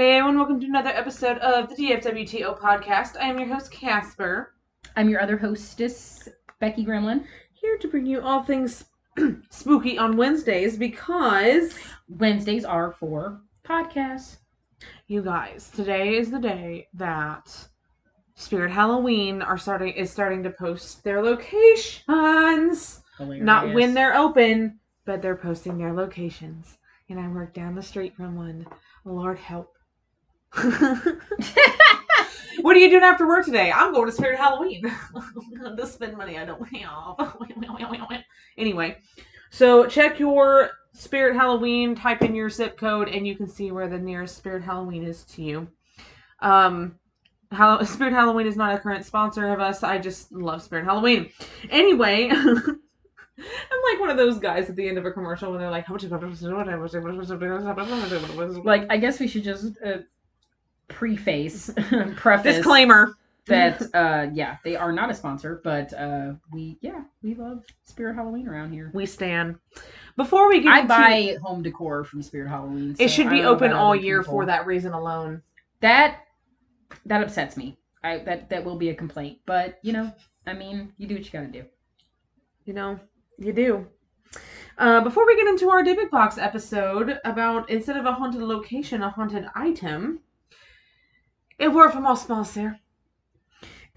Hello and welcome to another episode of the DFWTO podcast. I am your host Casper, I'm your other hostess, Becky Gremlin. here to bring you all things spooky on Wednesdays because Wednesdays are for podcasts. you guys, today is the day that Spirit Halloween are starting is starting to post their locations. Not when they're open, but they're posting their locations. And I work down the street from one. Lord help. what are you doing after work today? I'm going to Spirit Halloween. to spend money I don't have. anyway, so check your Spirit Halloween, type in your zip code, and you can see where the nearest Spirit Halloween is to you. Um, Hall- Spirit Halloween is not a current sponsor of us. I just love Spirit Halloween. Anyway, I'm like one of those guys at the end of a commercial when they're like, "How much?" Like, I guess we should just uh, preface, preface Disclaimer. that, uh, yeah, they are not a sponsor, but uh, we, yeah, we love Spirit Halloween around here. We stand. Before we get I into, buy home decor from Spirit Halloween. it should be open all year people. for that reason alone. That that upsets me. I that that will be a complaint, but you know, I mean, you do what you gotta do. You know, you do. Uh, before we get into our Dybbuk Box episode about instead of a haunted location, a haunted item, a word from our sponsor.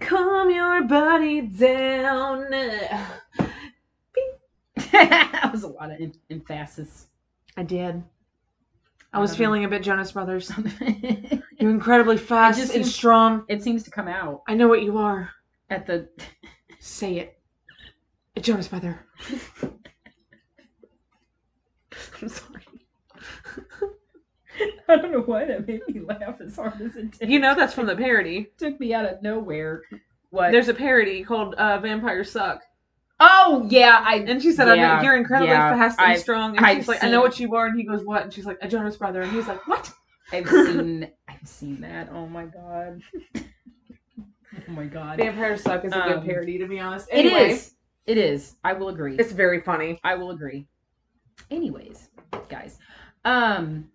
Calm your body down. that was a lot of em- emphasis. I did. I was Um, feeling a bit Jonas Brothers. You're incredibly fast just and seems- strong. It seems to come out I know what you are. at the Say it. A Jonas Brother. I'm sorry. I don't know why that made me laugh as hard as it did. You know that's from the parody. took me out of nowhere. What? There's a parody called uh, "Vampires Suck," oh yeah, I and she said, Yeah, "I'm "You're incredibly yeah, fast and I've- strong." And I've she's like, "I know what you are," and he goes, "What?" And she's like, "A Jonas Brother," and he's like, "What?" I've seen I've seen that. Oh my god. oh my god. Vampires Suck is a Um, good parody, to be honest. It Anyway, is. It is. I will agree. It's very funny. I will agree. Anyways, guys. Um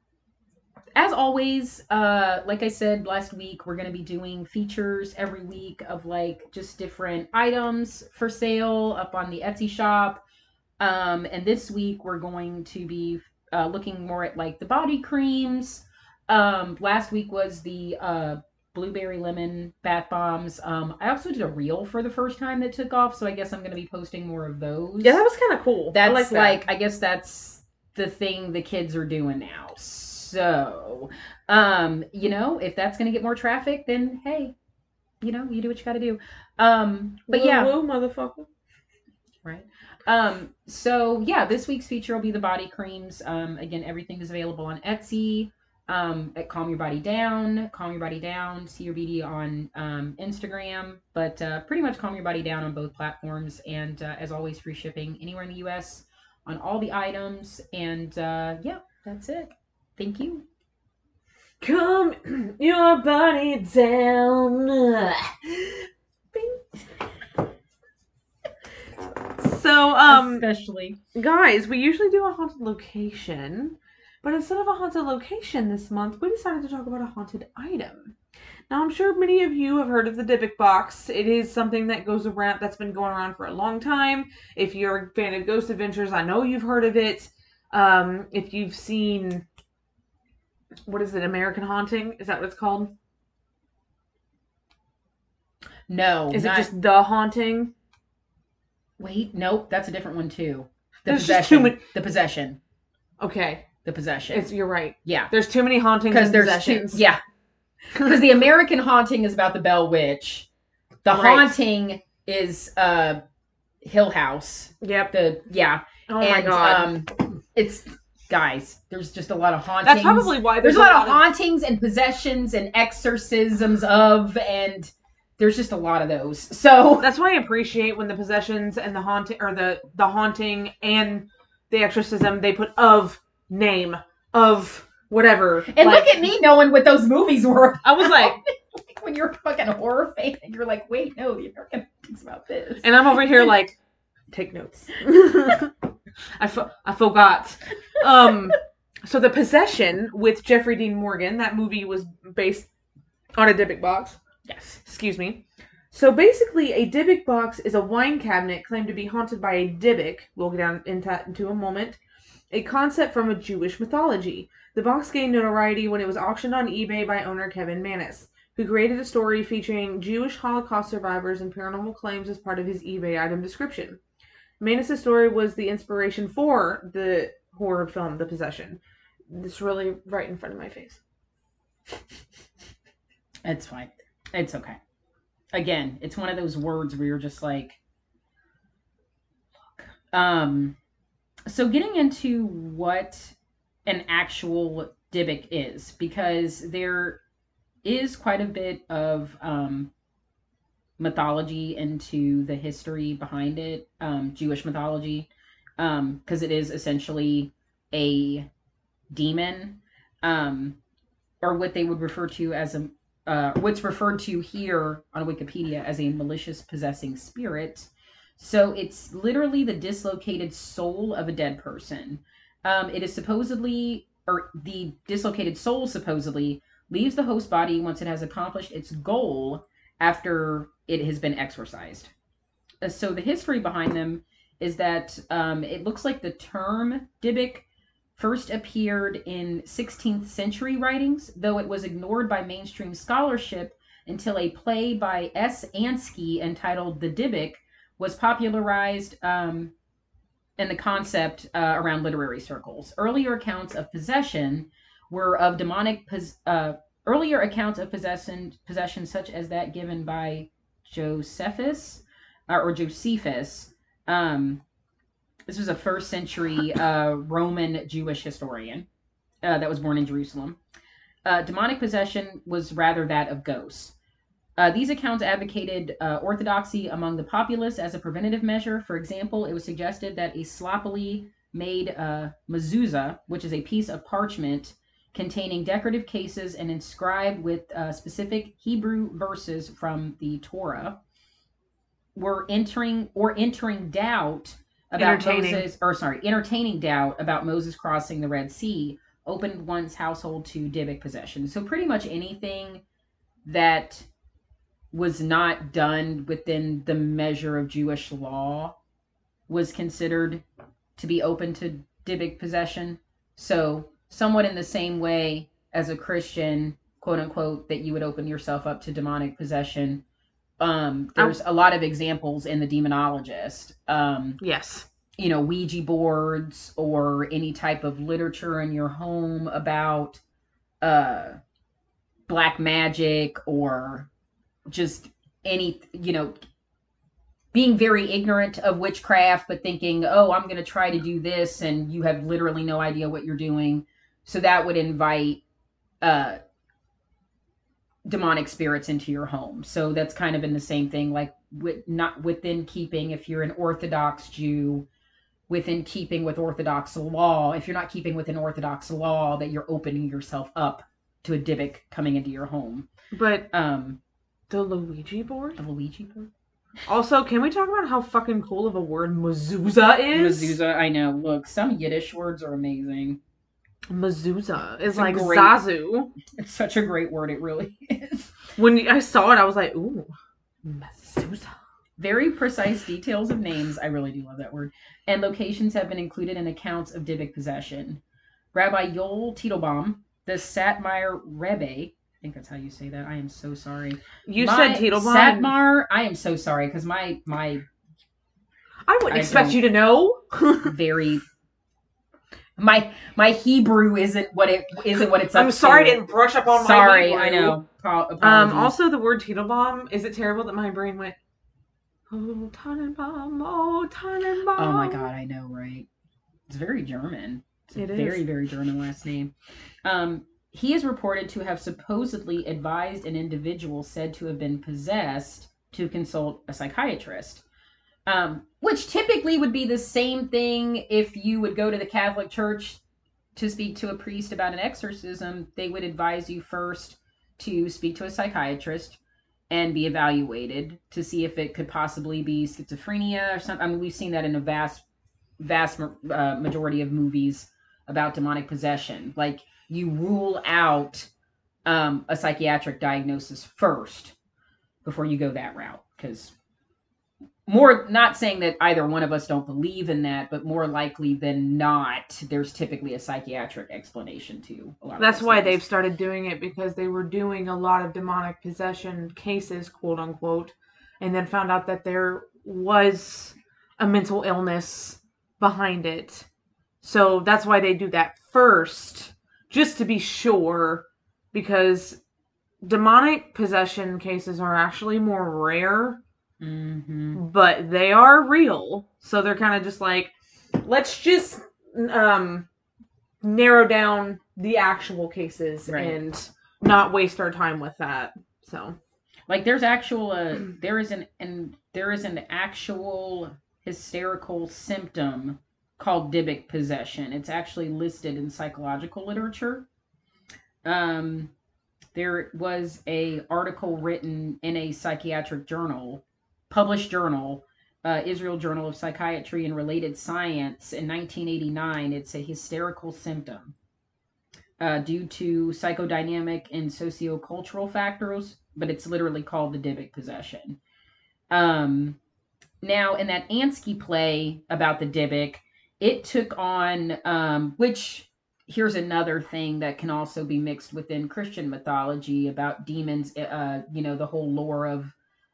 as always, uh like I said last week, we're going to be doing features every week of like just different items for sale up on the Etsy shop. Um and this week we're going to be uh looking more at like the body creams. Um last week was the uh blueberry lemon bath bombs. Um I also did a reel for the first time that took off, so I guess I'm going to be posting more of those Yeah, that was kind of cool. That's like, like, that. I guess that's the thing the kids are doing now. So, um, you know, if that's gonna get more traffic, then hey, you know, you do what you gotta do. Um, but Woo, yeah, woo, motherfucker. right. Um, so yeah, this week's feature will be the body creams. Um, again, everything is available on Etsy. Um, at Calm Your Body Down, Calm Your Body Down, see your BD on um, Instagram, but uh, pretty much Calm Your Body Down on both platforms. And uh, as always, free shipping anywhere in the US on all the items. And uh, yeah, that's it. Thank you. Come your body down. So, um, Especially. guys, we usually do a haunted location, but instead of a haunted location this month, we decided to talk about a haunted item. Now, I'm sure many of you have heard of the Dybbuk box. It is something that goes around, that's been going around for a long time. If you're a fan of Ghost Adventures, I know you've heard of it. Um, if you've seen, what is it, American Haunting? Is that what it's called? No. Is not- it just The Haunting? Wait, nope, that's a different one too. The There's just possession. too many- The possession. Okay, The possession. it's you're right. yeah. There's too many hauntings Because there's possessions. two, yeah. Because the American haunting is about the Bell Witch. The Right. haunting is uh Hill House. Yep. The yeah. Oh and my god. um it's guys, there's just a lot of hauntings. That's probably why there's, a lot, of hauntings and possessions and exorcisms of and there's just a lot of those. So That's why I appreciate when the possessions and the haunting or the the haunting and the exorcism they put of name of whatever. and Like, look at me knowing what those movies were. I was like, when you're a fucking horror fan and you're like, wait, no, the American haunting's about this. and I'm over here like, take notes. I fo- I forgot. Um. so the possession with Jeffrey Dean Morgan, that movie was based on a Dybbuk box. Yes. Excuse me. So basically, a Dybbuk box is a wine cabinet claimed to be haunted by a Dybbuk. We'll get down into, into a moment. A concept from a Jewish mythology. The box gained notoriety when it was auctioned on eBay by owner Kevin Mannis, who created a story featuring Jewish Holocaust survivors and paranormal claims as part of his eBay item description. Mannis' story was the inspiration for the horror film The Possession. It's really right in front of my face. It's fine. It's okay. Again, it's one of those words where you're just like, look. Um, so getting into what an actual Dybbuk is, because there is quite a bit of um, mythology into the history behind it, um, Jewish mythology, because um, it is essentially a demon, um, or what they would refer to as a uh, what's referred to here on Wikipedia as a malicious possessing spirit. So it's literally the dislocated soul of a dead person. Um, it is supposedly, or the dislocated soul supposedly leaves the host body once it has accomplished its goal after it has been exorcised. Uh, so the history behind them is that um, it looks like the term Dybbuk first appeared in 16th century writings, though it was ignored by mainstream scholarship until a play by S. Ansky entitled The Dybbuk was popularized um, in the concept uh, around literary circles. Earlier accounts of possession were of demonic pos- uh, earlier accounts of possession possession such as that given by Josephus or Josephus um, this was a first century uh, Roman Jewish historian uh, that was born in Jerusalem. Uh, demonic possession was rather that of ghosts. Uh, these accounts advocated uh, orthodoxy among the populace as a preventative measure. For example, it was suggested that a sloppily made uh, mezuzah, which is a piece of parchment containing decorative cases and inscribed with uh, specific Hebrew verses from the Torah, were entering or entering doubt about Moses, or sorry, entertaining doubt about Moses crossing the Red Sea opened one's household to Dybbuk possession. So pretty much anything that was not done within the measure of Jewish law was considered to be open to Dybbuk possession. So somewhat in the same way as a Christian, quote unquote, that you would open yourself up to demonic possession um, there's a lot of examples in the demonologist. Um, yes. You know, Ouija boards or any type of literature in your home about uh, black magic or just any, you know, being very ignorant of witchcraft, but thinking, oh, I'm going to try to do this, and you have literally no idea what you're doing. So that would invite uh, demonic spirits into your home. So that's kind of in the same thing, like with not within keeping if you're an Orthodox Jew, within keeping with Orthodox law. If you're not keeping within Orthodox law, that you're opening yourself up to a Dybbuk coming into your home. But um, the Luigi board, the Luigi board. Also, can we talk about how fucking cool of a word mezuzah is? Mezuzah, I know. Look, some Yiddish words are amazing. Mezuzah is like great, Zazu. It's such a great word. It really is. When I saw it, I was like, ooh, mezuzah. Very precise details of names. I really do love that word. And locations have been included in accounts of Dybbuk possession. Rabbi Yoel Teitelbaum, the Satmar Rebbe, I think that's how you say that. I am so sorry. You my, said Teitelbaum. Satmar. I am so sorry because my my. I wouldn't I expect you to know. very my my Hebrew isn't what it isn't what it's. I'm sorry, to. I didn't brush up on sorry, my. Sorry, I know. um. Also, the word Teitelbaum. Is it terrible that my brain went? Oh Tannenbaum, oh Tannenbaum. Oh my god, I know, right? It's very German. It's a very very German last name. Um, he is reported to have supposedly advised an individual said to have been possessed to consult a psychiatrist. Um, which typically would be the same thing if you would go to the Catholic Church to speak to a priest about an exorcism. They would advise you first to speak to a psychiatrist and be evaluated to see if it could possibly be schizophrenia or something. I mean, we've seen that in a vast, vast uh, majority of movies about demonic possession. Like you rule out um, a psychiatric diagnosis first before you go that route because more not saying that either one of us don't believe in that but more likely than not there's typically a psychiatric explanation to a lot that's why things. they've started doing it because they were doing a lot of demonic possession cases quote unquote and then found out that there was a mental illness behind it so that's why they do that first just to be sure because demonic possession cases are actually more rare Mm-hmm. But they are real. So they're kind of just like, let's just um, narrow down the actual cases right. and not waste our time with that. So, like, there's actual, uh, there is an, and there is an actual hysterical symptom called Dybbuk possession. It's actually listed in psychological literature. Um, there was a article written in a psychiatric journal published journal, uh, Israel Journal of Psychiatry and Related Science in 1989. It's a hysterical symptom uh, due to psychodynamic and sociocultural factors, but it's literally called the Dybbuk possession. Um, now, in that Ansky play about the Dybbuk, it took on, um, which here's another thing that can also be mixed within Christian mythology about demons, uh, you know, the whole lore of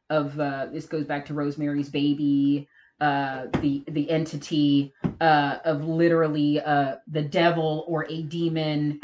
of uh, this goes back to Rosemary's Baby, uh, the the entity uh, of literally uh, the devil or a demon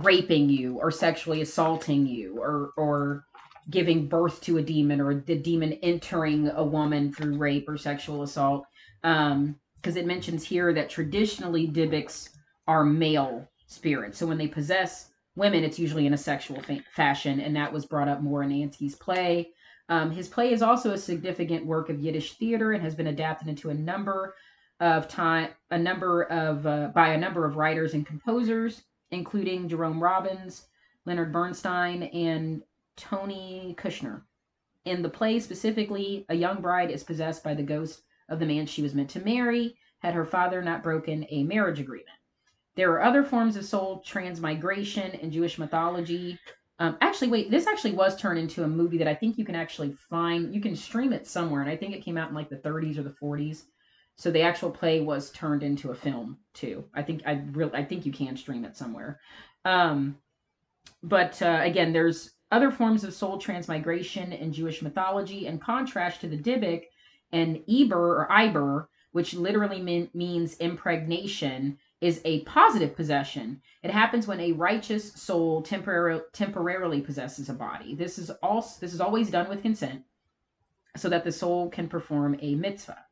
raping you or sexually assaulting you or or giving birth to a demon or the demon entering a woman through rape or sexual assault. Because um, it mentions here that traditionally Dybbuks are male spirits, so when they possess women, it's usually in a sexual fa- fashion, and that was brought up more in Ansky's play. Um, his play is also a significant work of Yiddish theater and has been adapted into a number of time, a number of uh, by a number of writers and composers, including Jerome Robbins, Leonard Bernstein, and Tony Kushner. In the play specifically, a young bride is possessed by the ghost of the man she was meant to marry, had her father not broken a marriage agreement. There are other forms of soul transmigration in Jewish mythology, um, actually, wait, this actually was turned into a movie that I think you can actually find. You can stream it somewhere, and I think it came out in like the 30s or the 40s. So the actual play was turned into a film too. I think I really, I think you can stream it somewhere. Um, but uh, again, there's other forms of soul transmigration in Jewish mythology, in contrast to the Dybbuk and Eber or Iber, which literally mean, means impregnation, is a positive possession. It happens when a righteous soul temporarily temporarily possesses a body. This is also this is always done with consent, so that the soul can perform a mitzvah.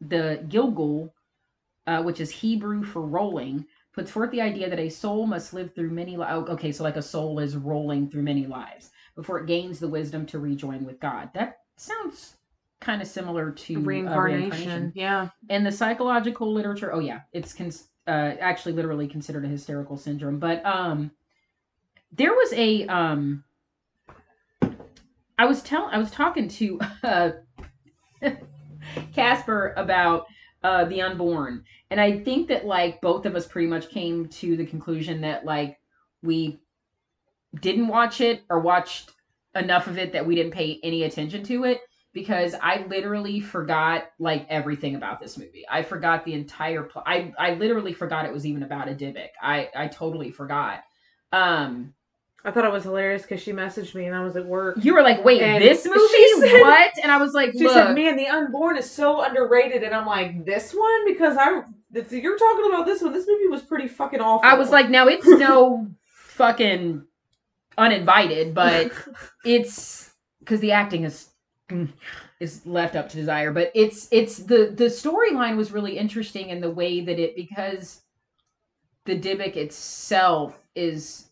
The Gilgul, uh, which is Hebrew for rolling, puts forth the idea that a soul must live through many. Li- oh, okay, so like a soul is rolling through many lives before it gains the wisdom to rejoin with God. That sounds kind of similar to reincarnation. Uh, reincarnation. Yeah. In the psychological literature, oh yeah, it's cons- uh, actually literally considered a hysterical syndrome. But um, there was a um, I was telling I was talking to uh, Casper about uh, the unborn, and I think that like both of us pretty much came to the conclusion that like we didn't watch it or watched enough of it that we didn't pay any attention to it because I literally forgot like everything about this movie. I forgot the entire plot. I I literally forgot it was even about a Dybbuk. I I totally forgot. Um I thought it was hilarious because she messaged me and I was at work. You were like, "Wait, and this movie? Said, what?" And I was like, "She Look. said, man, The Unborn is so underrated." And I'm like, "This one because I you're talking about this one. This movie was pretty fucking awful." I was like, "Now it's no fucking uninvited, but it's because the acting is is left up to desire but it's it's the the storyline was really interesting in the way that it because the Dybbuk itself is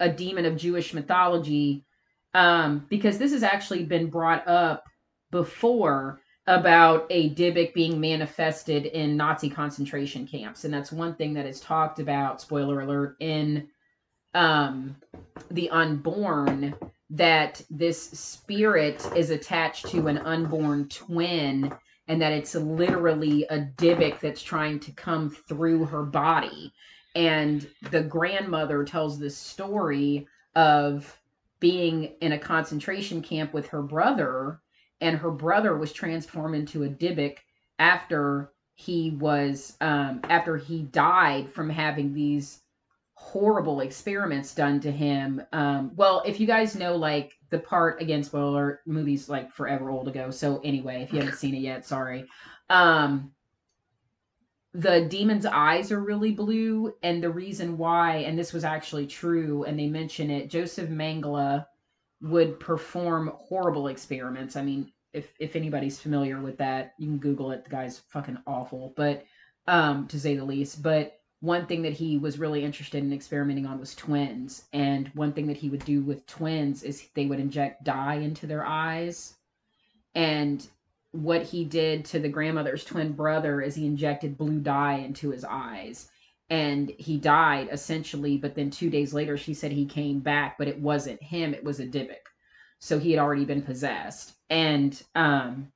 a demon of Jewish mythology um because this has actually been brought up before about a Dybbuk being manifested in Nazi concentration camps and that's one thing that is talked about spoiler alert in um the unborn that this spirit is attached to an unborn twin and that it's literally a Dybbuk that's trying to come through her body. And the grandmother tells this story of being in a concentration camp with her brother, and her brother was transformed into a Dybbuk after he was um, after he died from having these horrible experiments done to him. Um, well, if you guys know, like the part again, spoiler movies like forever old ago. So anyway, if you haven't seen it yet, sorry. Um, the demon's eyes are really blue, and the reason why, and this was actually true, and they mention it. Josef Mengele would perform horrible experiments. I mean, if if anybody's familiar with that, you can Google it. The guy's fucking awful, but um, to say the least. But one thing that he was really interested in experimenting on was twins. And one thing that he would do with twins is they would inject dye into their eyes. And what he did to the grandmother's twin brother is he injected blue dye into his eyes. And he died essentially, but then two days later, she said he came back, but it wasn't him, it was a Dybbuk. So he had already been possessed. And um,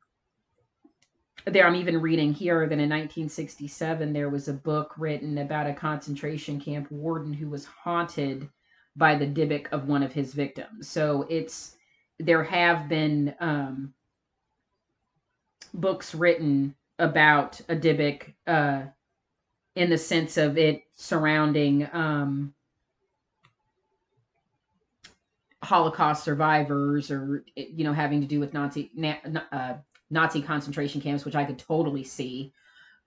there i'm even reading here that in 1967 there was a book written about a concentration camp warden who was haunted by the Dybbuk of one of his victims. So it's there have been um, books written about a Dybbuk uh, in the sense of it surrounding um, holocaust survivors or you know having to do with nazi uh, Nazi concentration camps, which I could totally see.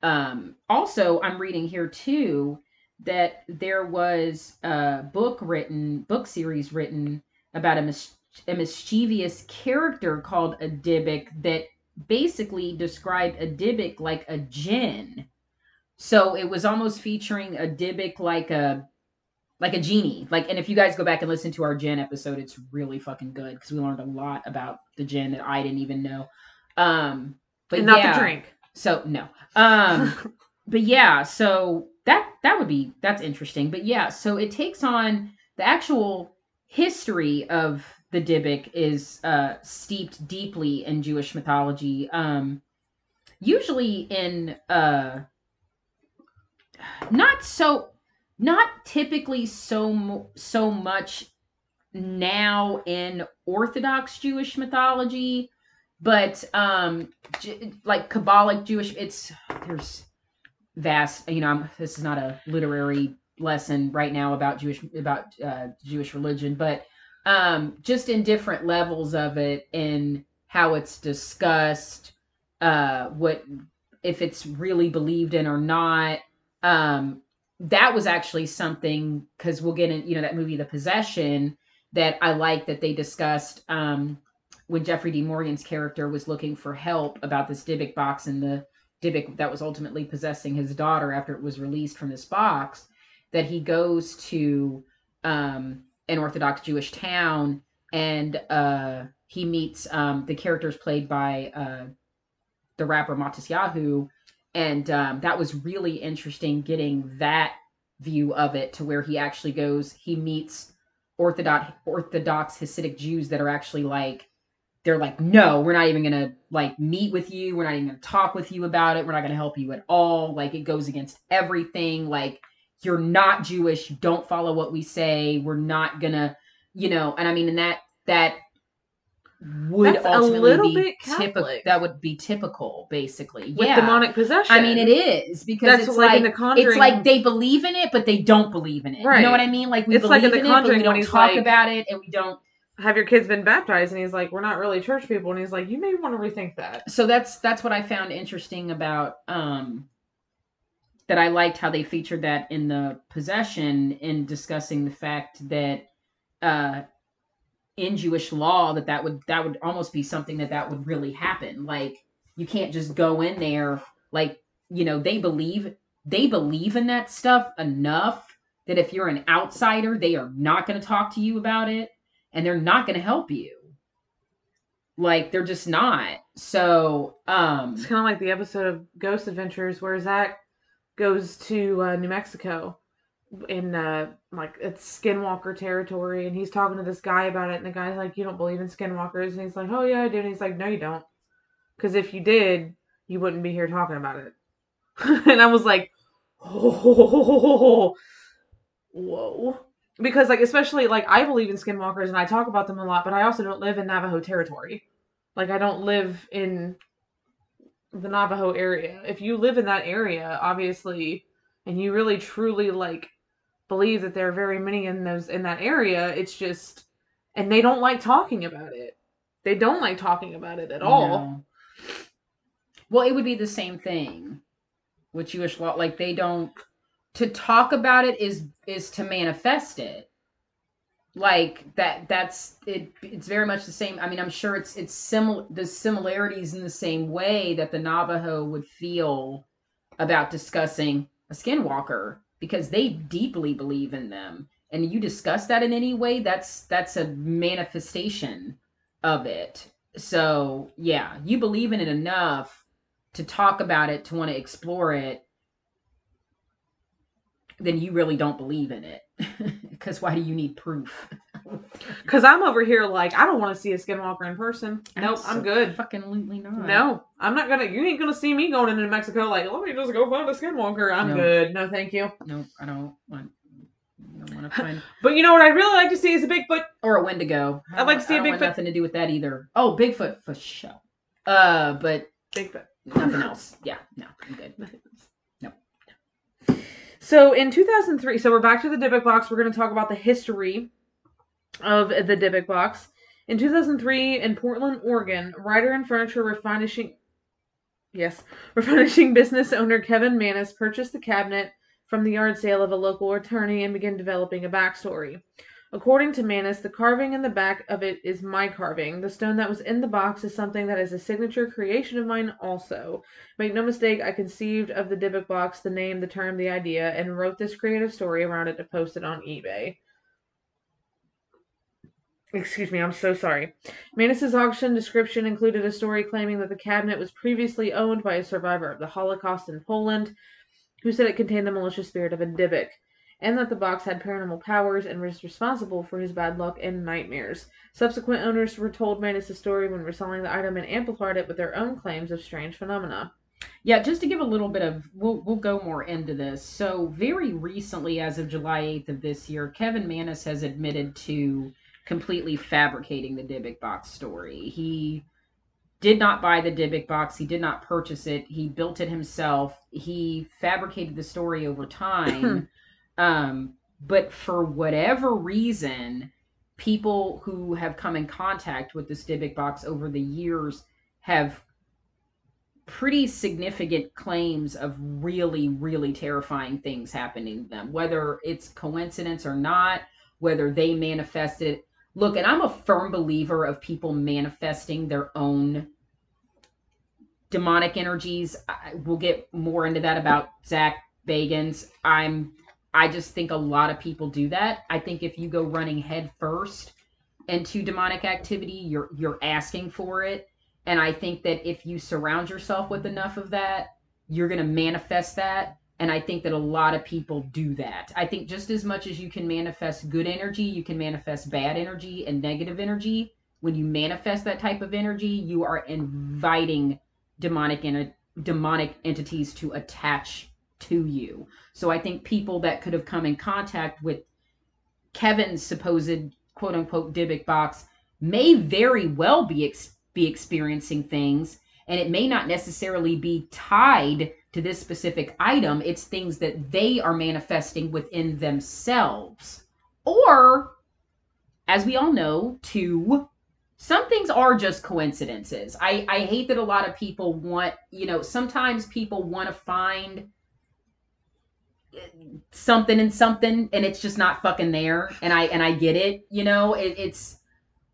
Um, also, I'm reading here too that there was a book written, book series written about a, mis- a mischievous character called a Dybbuk that basically described a Dybbuk like a jinn. So it was almost featuring a Dybbuk like a like a genie. Like, and if you guys go back and listen to our jinn episode, it's really fucking good because we learned a lot about the jinn that I didn't even know. Um, but and not yeah, the drink. So no. Um, but yeah, so that that would be that's interesting. But yeah, so it takes on the actual history of the Dybbuk is uh, steeped deeply in Jewish mythology. Um, usually in uh, not so not typically so so much now in Orthodox Jewish mythology, but um like kabbalic jewish it's there's vast you know I'm, this is not a literary lesson right now about jewish about uh, jewish religion but um just in different levels of it and how it's discussed uh what if it's really believed in or not. Um that was actually something because we'll get in you know that movie the possession that i like that they discussed um when Jeffrey D. Morgan's character was looking for help about this Dybbuk box and the Dybbuk that was ultimately possessing his daughter after it was released from this box, that he goes to um, an Orthodox Jewish town and uh, he meets um, the characters played by uh, the rapper Matisyahu. And um, that was really interesting getting that view of it to where he actually goes, he meets Orthodox Orthodox Hasidic Jews that are actually like they're like, no, we're not even gonna like meet with you. We're not even gonna talk with you about it. We're not gonna help you at all. Like it goes against everything. Like you're not Jewish. Don't follow what we say. We're not gonna, you know. And I mean, and that that would That's ultimately be typical. That would be typical, basically. With yeah. demonic possession. I mean, it is because That's it's like, like it's like they believe in it, but they don't believe in it. Right. You know what I mean? Like we it's believe like in, in it, but we don't talk like, about it, and we don't have your kids been baptized? And he's like we're not really church people. And he's like you may want to rethink that. So that's that's what i found interesting about um that i liked how they featured that in the possession in discussing the fact that uh in jewish law that that would that would almost be something that that would really happen. Like you can't just go in there like you know they believe they believe in that stuff enough that if you're an outsider they are not going to talk to you about it and they're not going to help you. Like they're just not. So, um it's kind of like the episode of Ghost Adventures where Zach goes to uh, New Mexico in uh like it's skinwalker territory and he's talking to this guy about it and the guy's like you don't believe in skinwalkers and he's like oh yeah i do and he's like no you don't because if you did you wouldn't be here talking about it. and I was like, oh, whoa. Because, like, especially, like, I believe in skinwalkers and I talk about them a lot, but I also don't live in Navajo territory. Like, I don't live in the Navajo area. If you live in that area, obviously, and you really truly, like, believe that there are very many in those in that area, it's just and they don't like talking about it. They don't like talking about it at all. No. Well, it would be the same thing with Jewish law. Like they don't to talk about it is is to manifest it. Like that that's it it's very much the same. I mean, I'm sure it's it's similar the similarities in the same way that the Navajo would feel about discussing a skinwalker because they deeply believe in them. And you discuss that in any way, that's that's a manifestation of it. So, yeah, you believe in it enough to talk about it, to want to explore it, then you really don't believe in it. Because why do you need proof? Because I'm over here like I don't want to see a skinwalker in person. Nope, I'm good. Fucking absolutely not. No, I'm not gonna. You ain't gonna see me going into Mexico like let me just go find a skinwalker. I'm no. good. No, thank you. No, I don't want. I don't want to find. but you know what I'd really like to see is a Bigfoot or a Wendigo. I'd like to see a Bigfoot. Nothing to do with that either. Oh, Bigfoot for sure. Uh, but Bigfoot. Nothing else. Yeah, no, I'm good. So in 2003, so we're back to the Dybbuk box. We're going to talk about the history of the Dybbuk box. In 2003, in Portland, Oregon, writer and furniture refinishing, yes, refinishing business owner Kevin Mannis purchased the cabinet from the yard sale of a local attorney and began developing a backstory. According to Mannis, the carving in the back of it is my carving. The stone that was in the box is something that is a signature creation of mine also. Make no mistake, I conceived of the Dybbuk box, the name, the term, the idea, and wrote this creative story around it to post it on eBay. Excuse me, I'm so sorry. Mannis's auction description included a story claiming that the cabinet was previously owned by a survivor of the Holocaust in Poland, who said it contained the malicious spirit of a Dybbuk and that the box had paranormal powers and was responsible for his bad luck and nightmares. Subsequent owners were told Mannis' story when reselling the item and amplified it with their own claims of strange phenomena. Yeah, just to give a little bit of, we'll we'll go more into this. So very recently, as of July eighth of this year, Kevin Mannis has admitted to completely fabricating the Dybbuk box story. He did not buy the Dybbuk box. He did not purchase it. He built it himself. He fabricated the story over time. Um, but for whatever reason, people who have come in contact with the Dybbuk box over the years have pretty significant claims of really, really terrifying things happening to them, whether it's coincidence or not, whether they manifested. Look, and I'm a firm believer of people manifesting their own demonic energies. I, we'll get more into that about Zach Bagans. I'm I just think a lot of people do that. I think if you go running head first into demonic activity, you're you're asking for it. And I think that if you surround yourself with enough of that, you're going to manifest that. And I think that a lot of people do that. I think just as much as you can manifest good energy, you can manifest bad energy and negative energy. When you manifest that type of energy, you are inviting demonic en- demonic entities to attach to you. So I think people that could have come in contact with Kevin's supposed quote unquote Dybbuk box may very well be ex- be experiencing things and it may not necessarily be tied to this specific item. It's things that they are manifesting within themselves. Or as we all know to some things are just coincidences. I i hate that a lot of people want you know sometimes people want to find something and something and it's just not fucking there and i and i get it you know? It, it's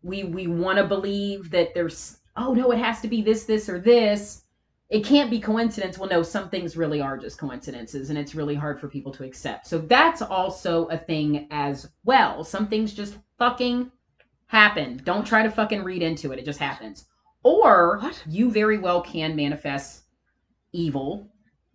we we want to believe that there's oh no it has to be this this or this. It can't be coincidence. Well no some things really are just coincidences and it's really hard for people to accept. So that's also a thing as well. Some things just fucking happen. Don't try to fucking read into it. It just happens. Or what? you very well can manifest evil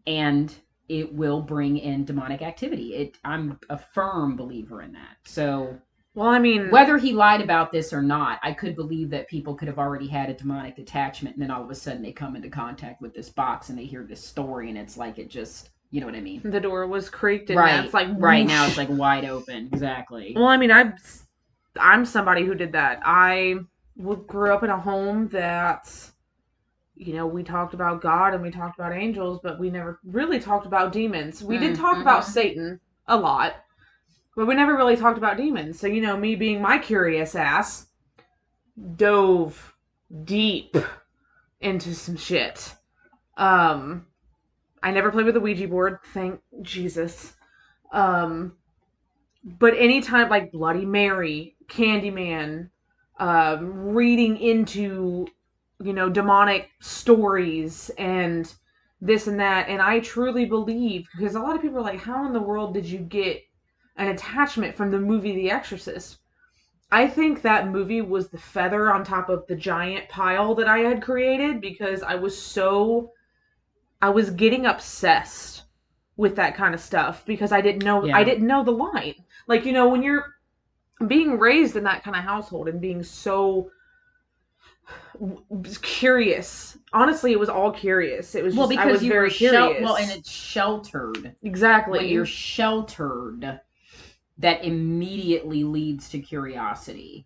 and it will bring in demonic activity. It I'm a firm believer in that. So Well, I mean, whether he lied about this or not, I could believe that people could have already had a demonic attachment, and then all of a sudden they come into contact with this box and they hear this story, and it's like it just, you know what I mean? The door was creaked, and right, it's like right whoosh. now it's like wide open. Exactly. Well, I mean, I'm I'm somebody who did that. I grew up in a home that, you know, we talked about God and we talked about angels, but we never really talked about demons. We did Mm, talk about mhm. Satan a lot, but we never really talked about demons. So, you know, me being my curious ass, dove deep into some shit. Um, I never played with a Ouija board, thank Jesus. Um, but anytime like Bloody Mary, Candyman, um, reading into you know demonic stories and this and that, and I truly believe because a lot of people are like, how in the world did you get an attachment from the movie The Exorcist? I think that movie was the feather on top of the giant pile that I had created because I was so I was getting obsessed with that kind of stuff because I didn't know Yeah. I didn't know the line. Like you know when you're being raised in that kind of household and being so curious. Honestly, it was all curious. It was just, well, I because was you very were shel- well, and it's sheltered. exactly. When you're sheltered, that immediately leads to curiosity.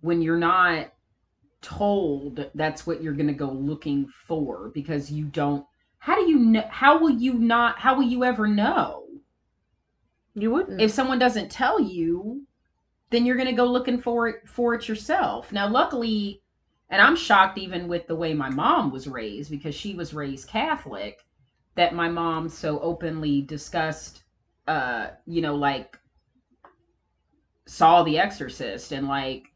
When you're not told, that's what you're going to go looking for because you don't. How do you know? How will you not? How will you ever know? you wouldn't. if someone doesn't tell you, then you're going to go looking for it for it yourself. Now, luckily, and I'm shocked even with the way my mom was raised because she was raised Catholic, that my mom so openly discussed, uh, you know, like saw The Exorcist and like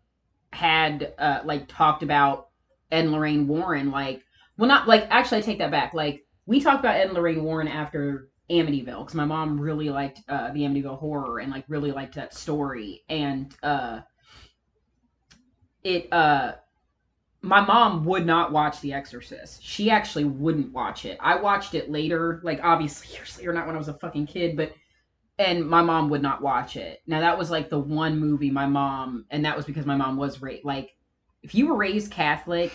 had uh like talked about Ed and Lorraine Warren like well not like actually I take that back. Like we talked about Ed and Lorraine Warren after Amityville because my mom really liked uh, the Amityville horror and like really liked that story. And uh it uh my mom would not watch The Exorcist. She actually wouldn't watch it. I watched it later, like obviously years later, not when I was a fucking kid, but and my mom would not watch it. Now that was like the one movie my mom, and that was because my mom was raised like if you were raised Catholic,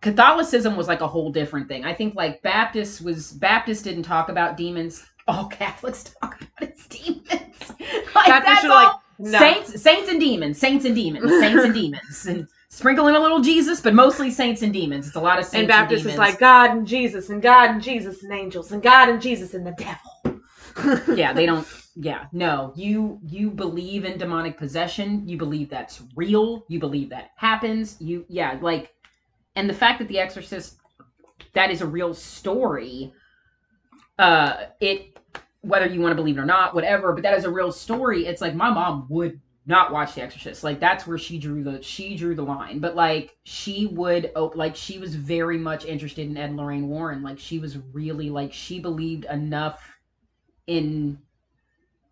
Catholicism was like a whole different thing. I think like Baptist was Baptist didn't talk about demons. All Catholics talk about it's demons. like Baptists that's are like, no. Saints, saints and demons, saints and demons, saints and demons, and sprinkle in a little Jesus, but mostly saints and demons. It's a lot of saints and demons and Baptist demons. is like God and Jesus and God and Jesus and angels and God and Jesus and the devil. yeah, they don't. Yeah, no. You you believe in demonic possession. You believe that's real. You believe that happens. You yeah, like, and the fact that The Exorcist that is a real story. Uh, it whether you want to believe it or not, whatever. But that is a real story. It's like my mom would not watch The Exorcist. Like that's where she drew the she drew the line. But like she would op- like she was very much interested in Ed and Lorraine Warren. Like she was really like she believed enough in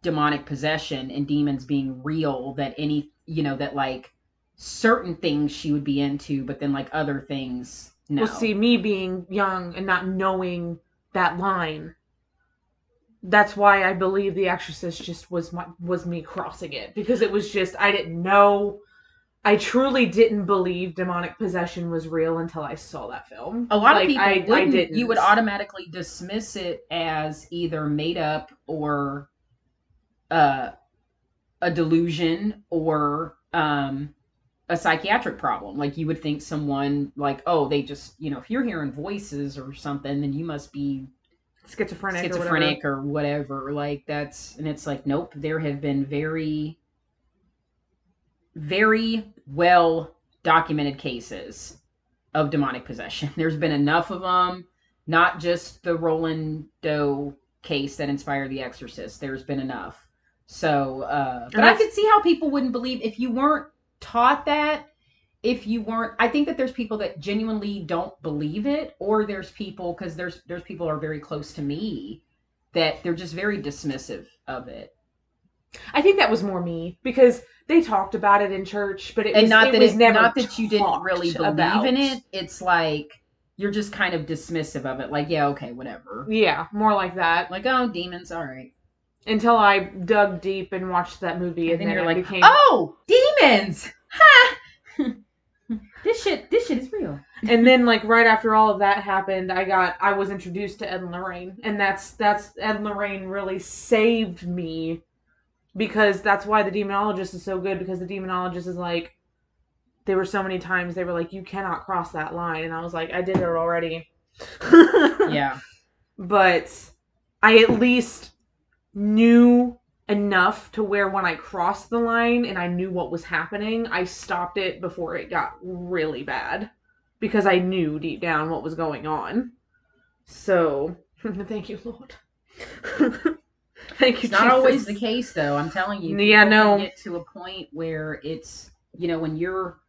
demonic possession and demons being real that any you know that like certain things she would be into but then like other things no Well, see, me being young and not knowing that line, that's why I believe The Exorcist just was my was me crossing it because it was just I didn't know. I truly didn't believe demonic possession was real until I saw that film. a lot Like, of people I, I wouldn't. didn't. you would automatically dismiss it as either made up or uh, a delusion or um, a psychiatric problem. Like you would think someone like, oh, they just you know, if you're hearing voices or something, then you must be schizophrenic, or whatever. or whatever. Like that's and it's like nope. There have been very, very well documented cases of demonic possession. There's been enough of them. Not just the Roland Doe case that inspired The Exorcist. There's been enough. So, uh, but I could see how people wouldn't believe if you weren't taught that. If you weren't, I think that there's people that genuinely don't believe it, or there's people because there's there's people who are very close to me that they're just very dismissive of it. I think that was more me because they talked about it in church, but it and was not it that was it, never not that you didn't really believe about. in it. It's like you're just kind of dismissive of it. Like, yeah, okay, whatever. Yeah, more like that. Like, oh, demons, all right. until I dug deep and watched that movie, and, and then then you're like, became. oh, demons! Ha! this shit, this shit is real. and then like right after all of that happened, I got I was introduced to Ed and Lorraine, and that's that's Ed and Lorraine really saved me because that's why the demonologist is so good because the demonologist is like there were so many times they were like you cannot cross that line and I was like I did it already. Yeah. But I at least knew enough to where when I crossed the line and I knew what was happening, I stopped it before it got really bad because I knew deep down what was going on. So, thank you, Lord. thank you. It's not always the case, though. I'm telling you. Yeah, no. Get to a point where it's you know when you're,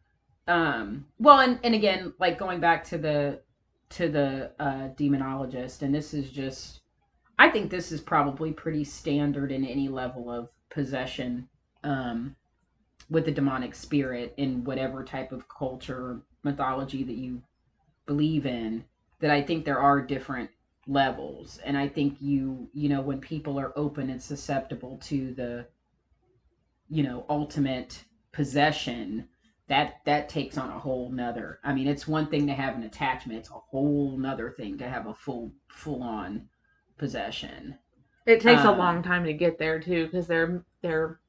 um, well, and and again, like going back to the to the uh, demonologist, and this is just, I think this is probably pretty standard in any level of possession, um, with the demonic spirit in whatever type of culture mythology that you believe in. That I think there are different levels and i think you you know when people are open and susceptible to the you know ultimate possession that that takes on a whole nother i mean it's one thing to have an attachment it's a whole nother thing to have a full full on possession It takes a um, long time to get there too because they're they're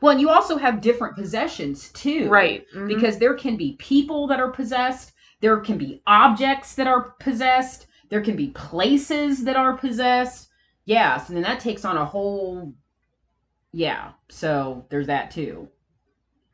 well and you also have different possessions too right mhm. because there can be people that are possessed there can be objects that are possessed there can be places that are possessed yeah so then that takes on a whole yeah so there's that too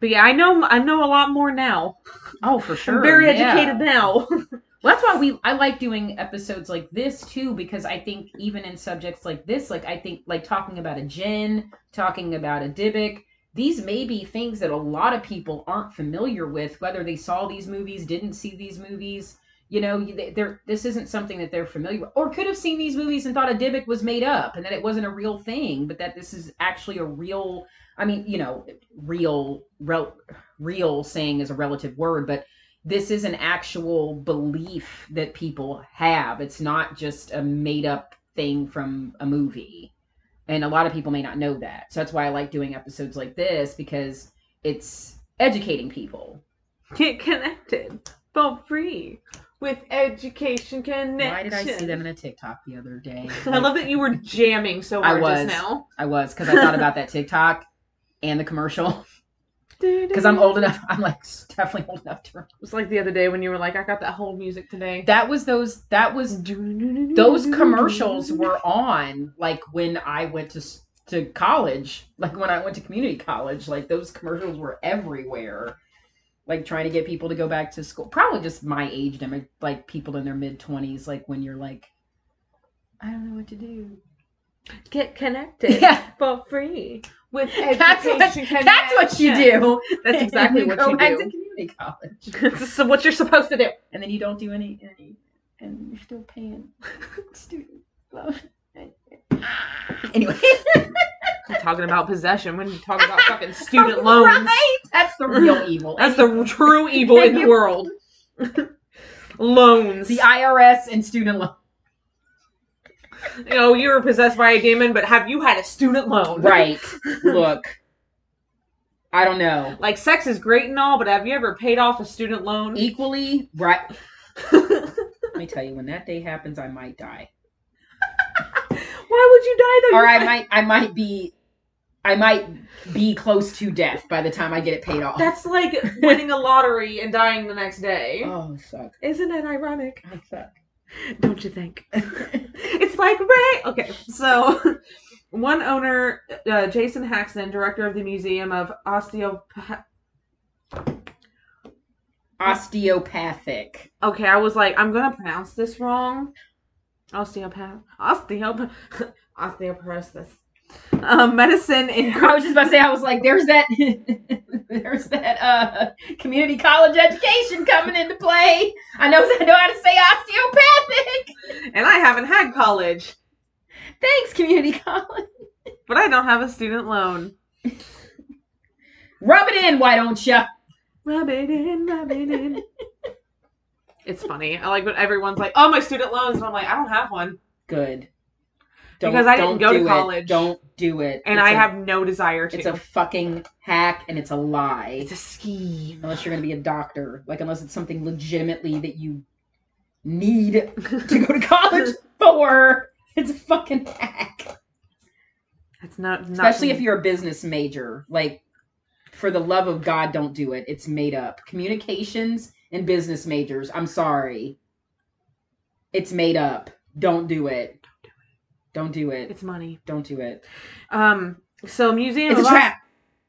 but yeah, I know I know a lot more now. oh for sure I'm very yeah. educated now. well that's why we i like doing episodes like this too because i think even in subjects like this like i think like talking about a djinn, talking about a dybbuk these may be things that a lot of people aren't familiar with whether they saw these movies didn't see these movies. You know they- they're this isn't something that they're familiar with or could have seen these movies and thought a dybbuk was made up and that it wasn't a real thing but that this is actually a real i mean you know real rel, real saying is a relative word but this is an actual belief that people have. It's not just a made up thing from a movie. And a lot of people may not know that. So that's why i like doing episodes like this because it's educating people. Get connected. For free. With education connection. why did i see them in a tiktok the other day? I love that you were jamming so I hard was. just now. i was because i thought about that tiktok and the commercial because i'm old enough i'm like definitely old enough to remember It was like the other day when you were like, I got that whole music today. that was those that was those commercials were on like when I went to to college, like when I went to community college, like those commercials were everywhere. Like trying to get people to go back to school. Probably just my age demo, like people in their mid 20s like when you're like I don't know what to do. get connected Yeah. for free with That's what, that's what you do. That's exactly And what go you back do. to community college. this is what you're supposed to do. And then you don't do any any and you're still paying student loan. Anyway. Talking about possession when you talk about fucking student loans. Right? That's the real evil. That's the true evil in the world. loans. the IRS and student loan. you know, you were possessed by a demon, but have you had a student loan? Right. Look. I don't know. Like sex is great and all, but have you ever paid off a student loan? Equally right. Let me tell you, when that day happens, I might die. Why would you die though? Or I might- I might be I might be close to death by the time I get it paid off. That's like winning a lottery and dying the next day. oh suck. Isn't it ironic? I suck. Don't you think? it's like Ray. Okay, so one owner, uh, Jason Haxton, director of the Museum of Osteopath. Osteopathic. Okay, I was like, I'm gonna pronounce this wrong. Osteopath, osteopath, osteoporosis. Um, medicine in I was just about to say, I was like, there's that, there's that uh, community college education coming into play. I know, I know how to say osteopathic. and I haven't had college, Thanks, community college. but I don't have a student loan. Rub it in, why don't you? Rub it in, rub it in. it's funny. I like when everyone's like, "Oh, my student loans," and I'm like, "I don't have one." Good. Don't, because I didn't go to do it. college. Don't do it. and It's I a- have no desire to. It's a fucking hack and it's a lie. it's a scheme. unless you're going to be a doctor. Like, unless it's something legitimately that you need to go to college for. It's a fucking hack. It's not, not Especially if you're a business major. Like, for the love of God, don't do it. It's made up. Communications and business majors. I'm sorry. It's made up. Don't do it. Don't do it. it's money. Don't do it. Um. So museum. It's a trap.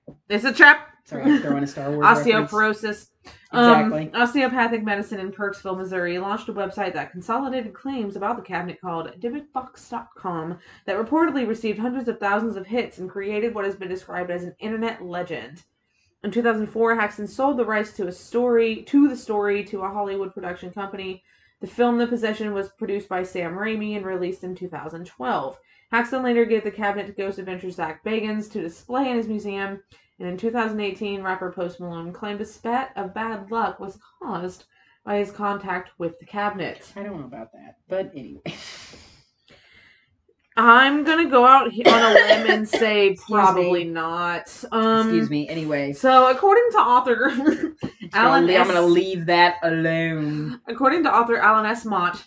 Os- it's a trap. Sorry, I'm throwing a Star Wars. Osteoporosis. Exactly. Um, osteopathic medicine in Kirksville, Missouri, launched a website that consolidated claims about the cabinet called DibbukBox.com that reportedly received hundreds of thousands of hits and created what has been described as an internet legend. In 2004, Haxton sold the rights to a story to the story to a Hollywood production company. The film The Possession was produced by Sam Raimi and released in 2012. Haxton later gave the cabinet to Ghost Adventure Zak Bagans to display in his museum, and in 2018, rapper Post Malone claimed a spat of bad luck was caused by his contact with the cabinet. I don't know about that. But anyway. I'm gonna go out on a limb and say probably me. not. Um, Excuse me. Anyway. So, according to author Alan, I'm going to leave that alone. according to author Alan S. Mott,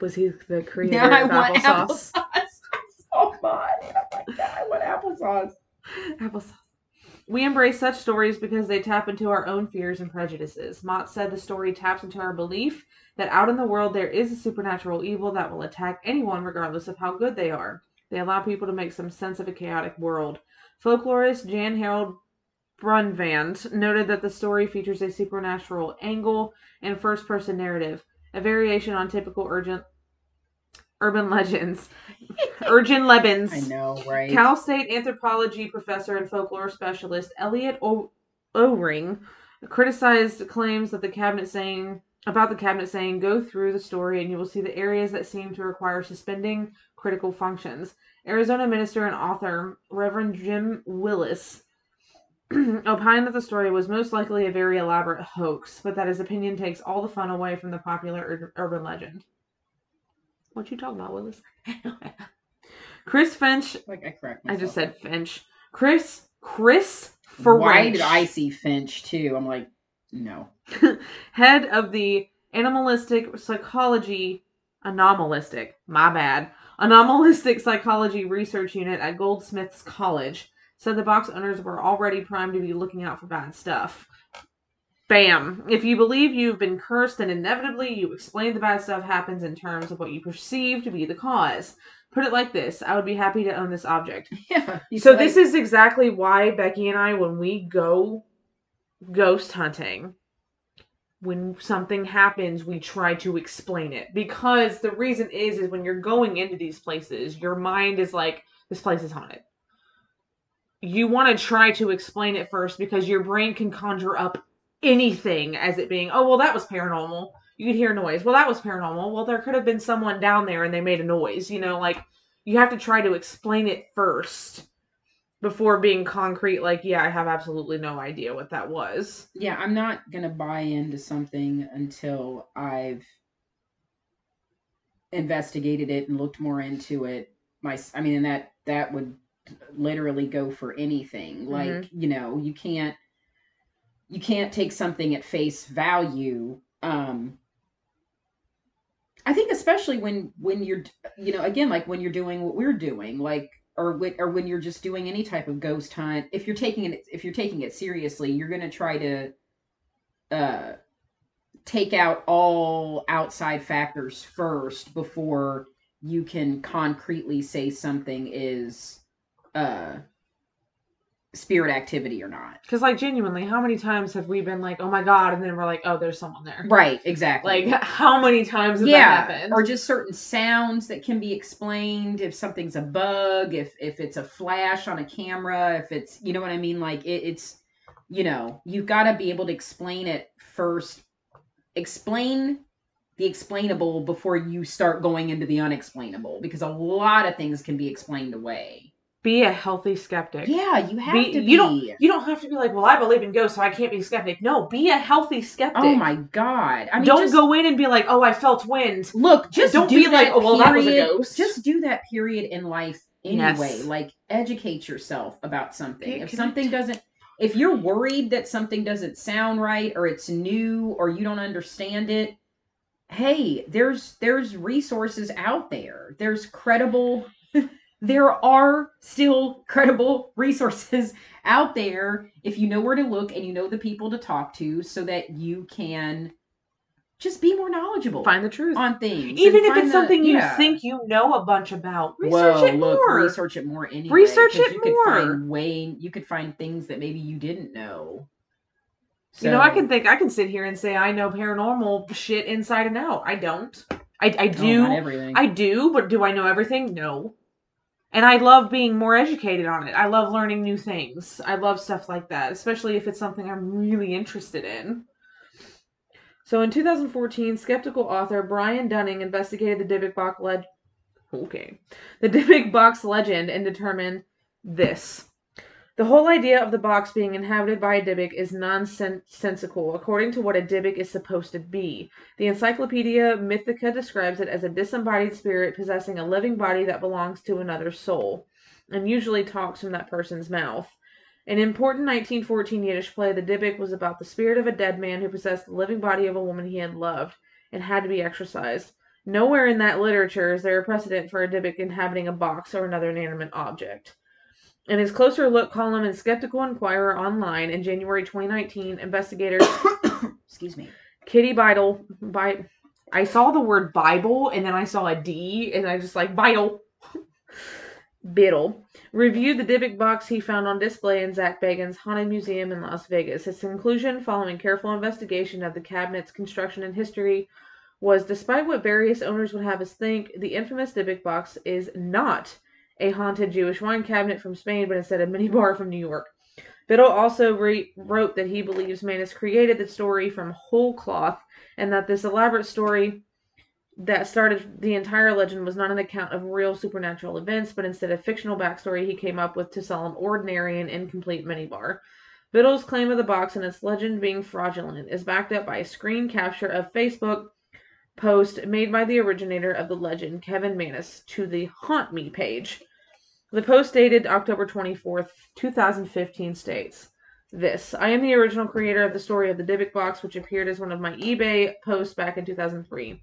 was he the creator Now I of want applesauce? applesauce so much. Oh my god, I want applesauce. Applesauce. We embrace such stories because they tap into our own fears and prejudices. Mott said the story taps into our belief that out in the world there is a supernatural evil that will attack anyone regardless of how good they are. They allow people to make some sense of a chaotic world. Folklorist Jan Harold Brunvand noted that the story features a supernatural angle and first person narrative, a variation on typical urgent urban legends. urgent legends. I know, right? Cal State anthropology professor and folklore specialist Elliot o- Oring criticized claims that the cabinet saying about the cabinet saying go through the story and you will see the areas that seem to require suspending critical functions. Arizona minister and author Reverend Jim Willis opined that the story was most likely a very elaborate hoax, but that his opinion takes all the fun away from the popular ur- urban legend. What you talking about, Willis? Chris Finch like I correct Myself. I just said Finch. Chris Chris French, Why did I see Finch too? I'm like, no. head of the animalistic psychology anomalistic, my bad. Anomalistic psychology research unit at Goldsmiths College said the box owners were already primed to be looking out for bad stuff. Bam. If you believe you've been cursed, then inevitably you explain the bad stuff happens in terms of what you perceive to be the cause. Put it like this I would be happy to own this object. Yeah. So this is exactly why Becky and I, when we go ghost hunting, when something happens, we try to explain it because the reason is is when you're going into these places, your mind is like, this place is haunted. You want to try to explain it first because your brain can conjure up anything as it being, oh well, that was paranormal. You could hear noise. Well, that was paranormal. Well, there could have been someone down there and they made a noise. You know, like you have to try to explain it first before being concrete like yeah i have absolutely no idea what that was yeah, I'm not gonna buy into something until I've investigated it and looked more into it. My, I mean, and that that would literally go for anything. Mm-hmm. Like, you know, you can't you can't take something at face value. Um, I think especially when when you're you know again like when you're doing what we're doing like or when, or when you're just doing any type of ghost hunt if you're taking it if you're taking it seriously you're going to try to uh take out all outside factors first before you can concretely say something is uh spirit activity or not. Because like genuinely how many times have we been like oh my god and then we're like oh there's someone there. Right exactly. Like how many times has yeah that happened? or just certain sounds that can be explained if something's a bug if if it's a flash on a camera if it's you know what i mean? Like it, it's you know you've got to be able to explain it first. Explain the explainable before you start going into the unexplainable because a lot of things can be explained away be a healthy skeptic. Yeah, you have Be, to be. you don't you don't have to be like, well, I believe in ghosts, so I can't be a skeptic. No, be a healthy skeptic. Oh my god! I mean, don't just, go in and be like, oh, I felt wind. Look, just Don't do be like, "Oh, well, that was a ghost." Just do that period in life Yes. anyway. Like, educate yourself about something. If something doesn't, if you're worried that something doesn't sound right or it's new or you don't understand it, hey, there's there's resources out there. There's credible. there are still credible resources out there if you know where to look and you know the people to talk to, so that you can just be more knowledgeable Find the truth. on things. Even if it's the- something you yeah. think you know a bunch about, research Whoa, it look, more. research it more anyway. Research 'cause it you could more. find way you could find things that maybe you didn't know. You know, I can think I can sit here and say I know paranormal shit inside and out. I don't. I, I Oh, do. not everything. I do, but do I know everything? No. And I love being more educated on it. I love learning new things. I love stuff like that, especially if it's something I'm really interested in. So in 2014, skeptical author Brian Dunning investigated the Dybbuk box leg- okay, the Dybbuk box legend and determined this. The whole idea of the box being inhabited by a Dybbuk is nonsensical, according to what a Dybbuk is supposed to be. The Encyclopedia Mythica describes it as a disembodied spirit possessing a living body that belongs to another soul, and usually talks from that person's mouth. An important 1914 Yiddish play, The Dybbuk, was about the spirit of a dead man who possessed the living body of a woman he had loved and had to be exorcised. Nowhere in that literature is there a precedent for a Dybbuk inhabiting a box or another inanimate object. In his closer look column in Skeptical Inquirer online in January 2019, investigators Excuse me. Kenny Beidle, Bi- I saw the word Bible and then I saw a D and I just like Beidle. Biddle reviewed the Dybbuk box he found on display in Zak Bagans' Haunted Museum in Las Vegas. His conclusion, following careful investigation of the cabinet's construction and history, was despite what various owners would have us think, the infamous Dybbuk box is not a haunted Jewish wine cabinet from Spain, but instead a minibar from New York. Biddle also re- wrote that he believes Mannis created the story from whole cloth and that this elaborate story that started the entire legend was not an account of real supernatural events, but instead a fictional backstory he came up with to sell an ordinary and incomplete minibar. Biddle's claim of the box and its legend being fraudulent is backed up by a screen capture of Facebook post made by the originator of the legend, Kevin Mannis, to the Haunt Me page. The post dated October 24th, 2015 states this I am the original creator of the story of the Dybbuk box, which appeared as one of my eBay posts back in 2003.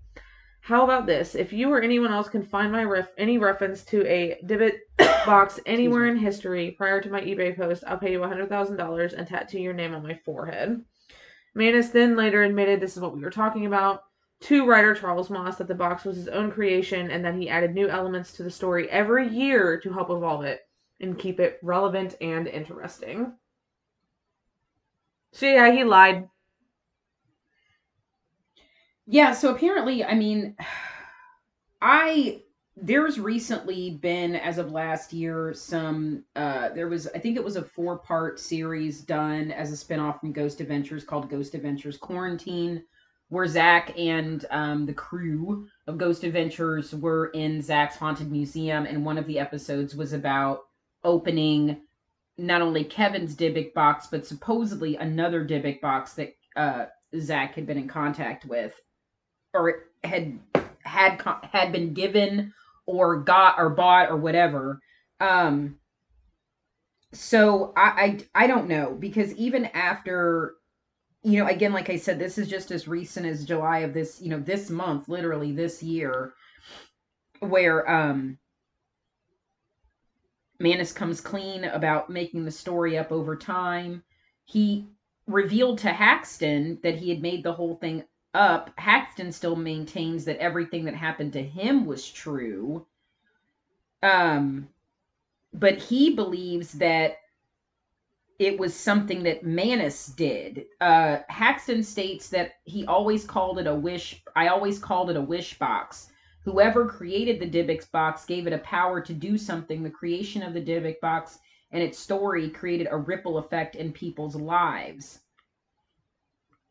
How about this? If you or anyone else can find my ref- any reference to a Dybbuk box anywhere in history prior to my eBay post, I'll pay you $100,000 and tattoo your name on my forehead. Mannis then later admitted this is what we were talking about to writer Charles Moss that the box was his own creation and that he added new elements to the story every year to help evolve it and keep it relevant and interesting. So yeah, he lied. Yeah, so apparently, I mean, I there's recently been as of last year some uh there was I think it was a four-part series done as a spin-off from Ghost Adventures called Ghost Adventures Quarantine where Zach and um, the crew of Ghost Adventures were in Zach's haunted museum, and one of the episodes was about opening not only Kevin's Dybbuk box, but supposedly another Dybbuk box that uh, Zach had been in contact with, or had had had been given, or got, or bought, or whatever. Um, so I, I I don't know because even after you know, again, like I said, this is just as recent as July of this, you know, this month, literally this year, where um Mannis comes clean about making the story up over time. He revealed to Haxton that he had made the whole thing up. Haxton still maintains that everything that happened to him was true. Um but he believes that it was something that Mannis did. Uh, Haxton states that he always called it a wish. I always called it a wish box. Whoever created the Dybbuk box gave it a power to do something. The creation of the Dybbuk box and its story created a ripple effect in people's lives.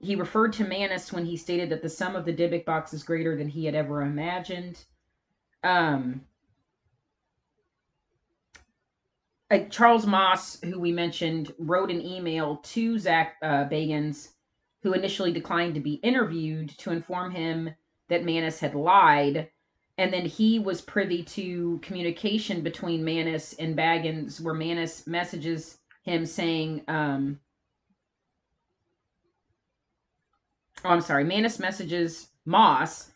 He referred to Mannis when he stated that the sum of the Dybbuk box is greater than he had ever imagined. Um, uh, Charles Moss, who we mentioned, wrote an email to Zak uh, Bagans, who initially declined to be interviewed, to inform him that Mannis had lied. And then he was privy to communication between Mannis and Bagans, where Mannis messages him saying, um, oh, I'm sorry, Mannis messages Moss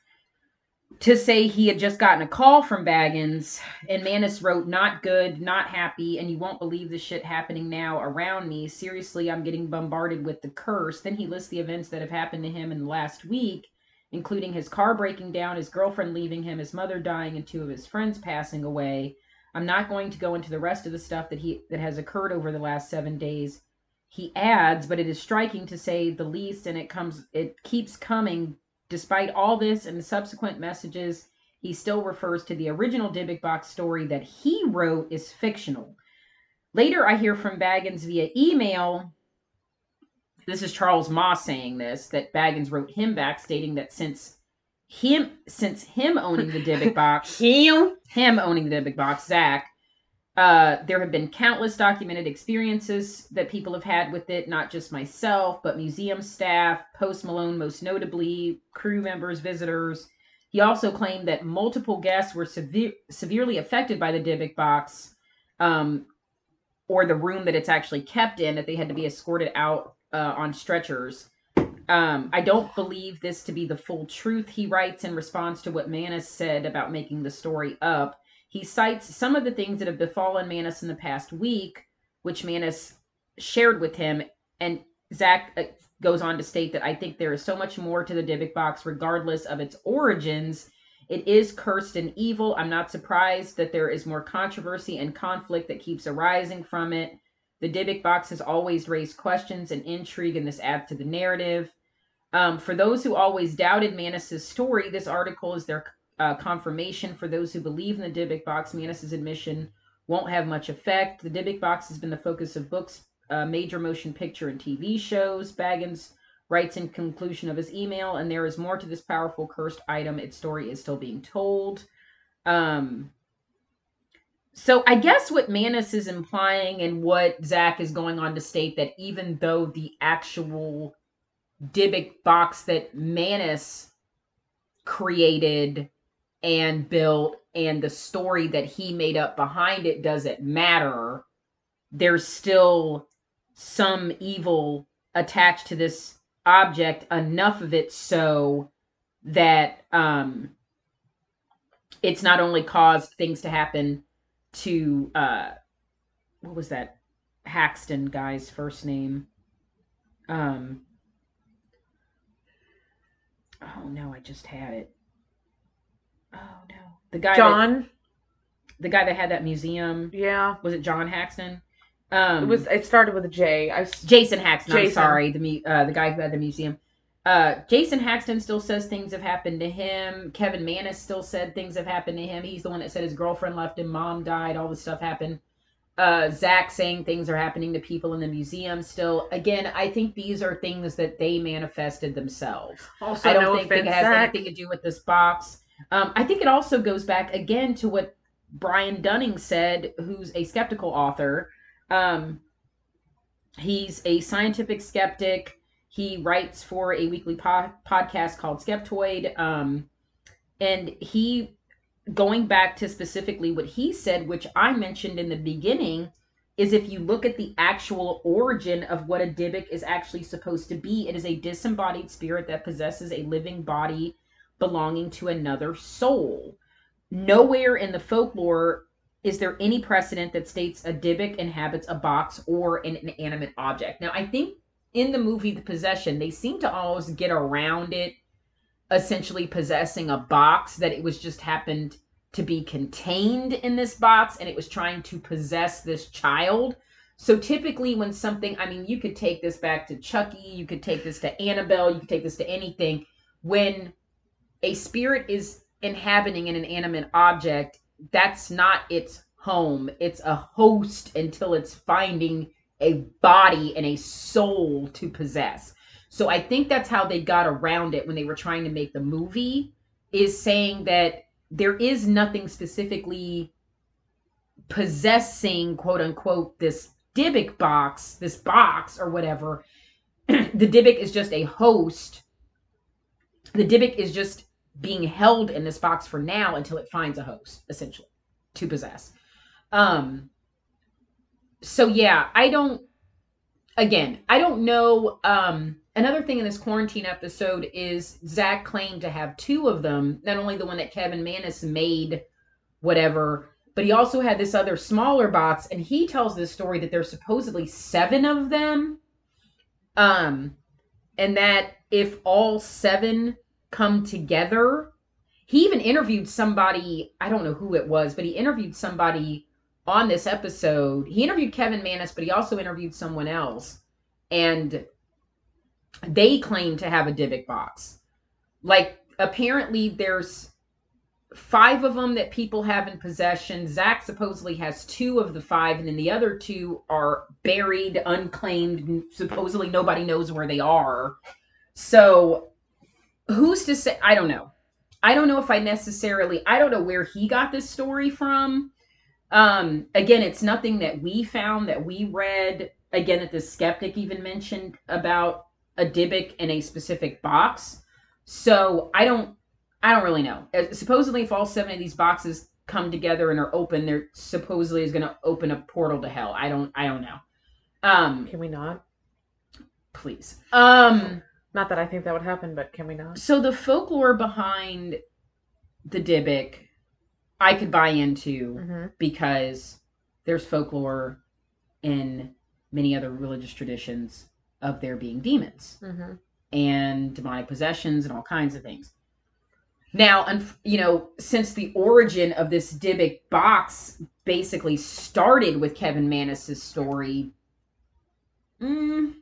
to say he had just gotten a call from Bagans, and Mannis wrote, Not good, not happy, and you won't believe the shit happening now around me. Seriously, I'm getting bombarded with the curse. Then he lists the events that have happened to him in the last week, including his car breaking down, his girlfriend leaving him, his mother dying, and two of his friends passing away. I'm not going to go into the rest of the stuff that he that has occurred over the last seven days. He adds, but it is striking to say the least, and it comes it keeps coming Despite all this and the subsequent messages, he still refers to the original Dybbuk box story that he wrote is fictional. Later, I hear from Bagans via email. This is Charles Moss saying this that Bagans wrote him back, stating that since him since him owning the Dybbuk box, him him owning the Dybbuk box, Zach uh, there have been countless documented experiences that people have had with it, not just myself, but museum staff, Post Malone, most notably, crew members, visitors. He also claimed that multiple guests were severe, severely affected by the Dybbuk box um, or the room that it's actually kept in, that they had to be escorted out uh, on stretchers. Um, I don't believe this to be the full truth, he writes in response to what Mannis said about making the story up. He cites some of the things that have befallen Mannis in the past week, which Mannis shared with him. And Zach uh, goes on to state that I think there is so much more to the Dybbuk box, regardless of its origins. It is cursed and evil. I'm not surprised that there is more controversy and conflict that keeps arising from it. The Dybbuk box has always raised questions and intrigue, and this adds to the narrative. Um, for those who always doubted Mannis's story, this article is their uh, confirmation for those who believe in the Dybbuk box. Mannis's admission won't have much effect. The Dybbuk box has been the focus of books, uh, major motion picture, and TV shows. Bagans writes in conclusion of his email, and there is more to this powerful cursed item. Its story is still being told. Um, so I guess what Mannis is implying and what Zach is going on to state that even though the actual Dybbuk box that Mannis created and built and the story that he made up behind it doesn't matter. There's still some evil attached to this object enough of it so that um it's not only caused things to happen to uh what was that Haxton guy's first name? Um oh no I just had it Oh no, the guy John. That, the guy that had that museum. Yeah. Was it John Haxton? Um, it was. It started with a J. I. Jason Haxton. Jason. I'm sorry. The uh, the guy who had the museum. Uh, Jason Haxton still says things have happened to him. Kevin Mannis still said things have happened to him. He's the one that said his girlfriend left him, mom died, all this stuff happened. Uh, Zach saying things are happening to people in the museum still. Again, I think these are things that they manifested themselves. Also, I don't no think offense, it has Zach. anything to do with this box. Um, I think it also goes back again to what Brian Dunning said, who's a skeptical author. Um, he's a scientific skeptic. He writes for a weekly po- podcast called Skeptoid. Um, and he, going back to specifically what he said, which I mentioned in the beginning, is if you look at the actual origin of what a Dybbuk is actually supposed to be, it is a disembodied spirit that possesses a living body belonging to another soul. Nowhere in the folklore is there any precedent that states a Dybbuk inhabits a box or an inanimate object. Now, I think in the movie The Possession, they seem to always get around it essentially possessing a box that it was just happened to be contained in this box and it was trying to possess this child. So typically when something, I mean, you could take this back to Chucky, you could take this to Annabelle, you could take this to anything. When a spirit is inhabiting an inanimate object, that's not its home. It's a host until it's finding a body and a soul to possess. So I think that's how they got around it when they were trying to make the movie is saying that there is nothing specifically possessing quote unquote this Dybbuk box, this box or whatever. the Dybbuk is just a host. The Dybbuk is just being held in this box for now until it finds a host, essentially, to possess. Um so yeah, I don't again, I don't know um another thing in this quarantine episode is Zach claimed to have two of them, not only the one that Kevin Mannis made whatever, but he also had this other smaller box and he tells this story that there's supposedly seven of them um and that if all seven come together he even interviewed somebody i don't know who it was but he interviewed somebody on this episode he interviewed kevin mannis but he also interviewed someone else and they claim to have a Dybbuk box like apparently there's five of them that people have in possession. Zach supposedly has two of the five, and then the other two are buried, unclaimed. Supposedly nobody knows where they are. So who's to say? I don't know. I don't know if I necessarily. I don't know where he got this story from. Um, again, it's nothing that we found that we read. Again, that the skeptic even mentioned about a Dybbuk in a specific box. So I don't I don't really know. Uh, supposedly, if all seven of these boxes come together and are open, there supposedly is going to open a portal to hell. I don't. I don't know. Um, can we not? Please. Um, not that I think that would happen, but can we not? So the folklore behind the Dybbuk, I could buy into mm-hmm. because there's folklore in many other religious traditions of there being demons mm-hmm. and demonic possessions and all kinds of things. Now, you know, since the origin of this Dybbuk box basically started with Kevin Mannis's story, mm,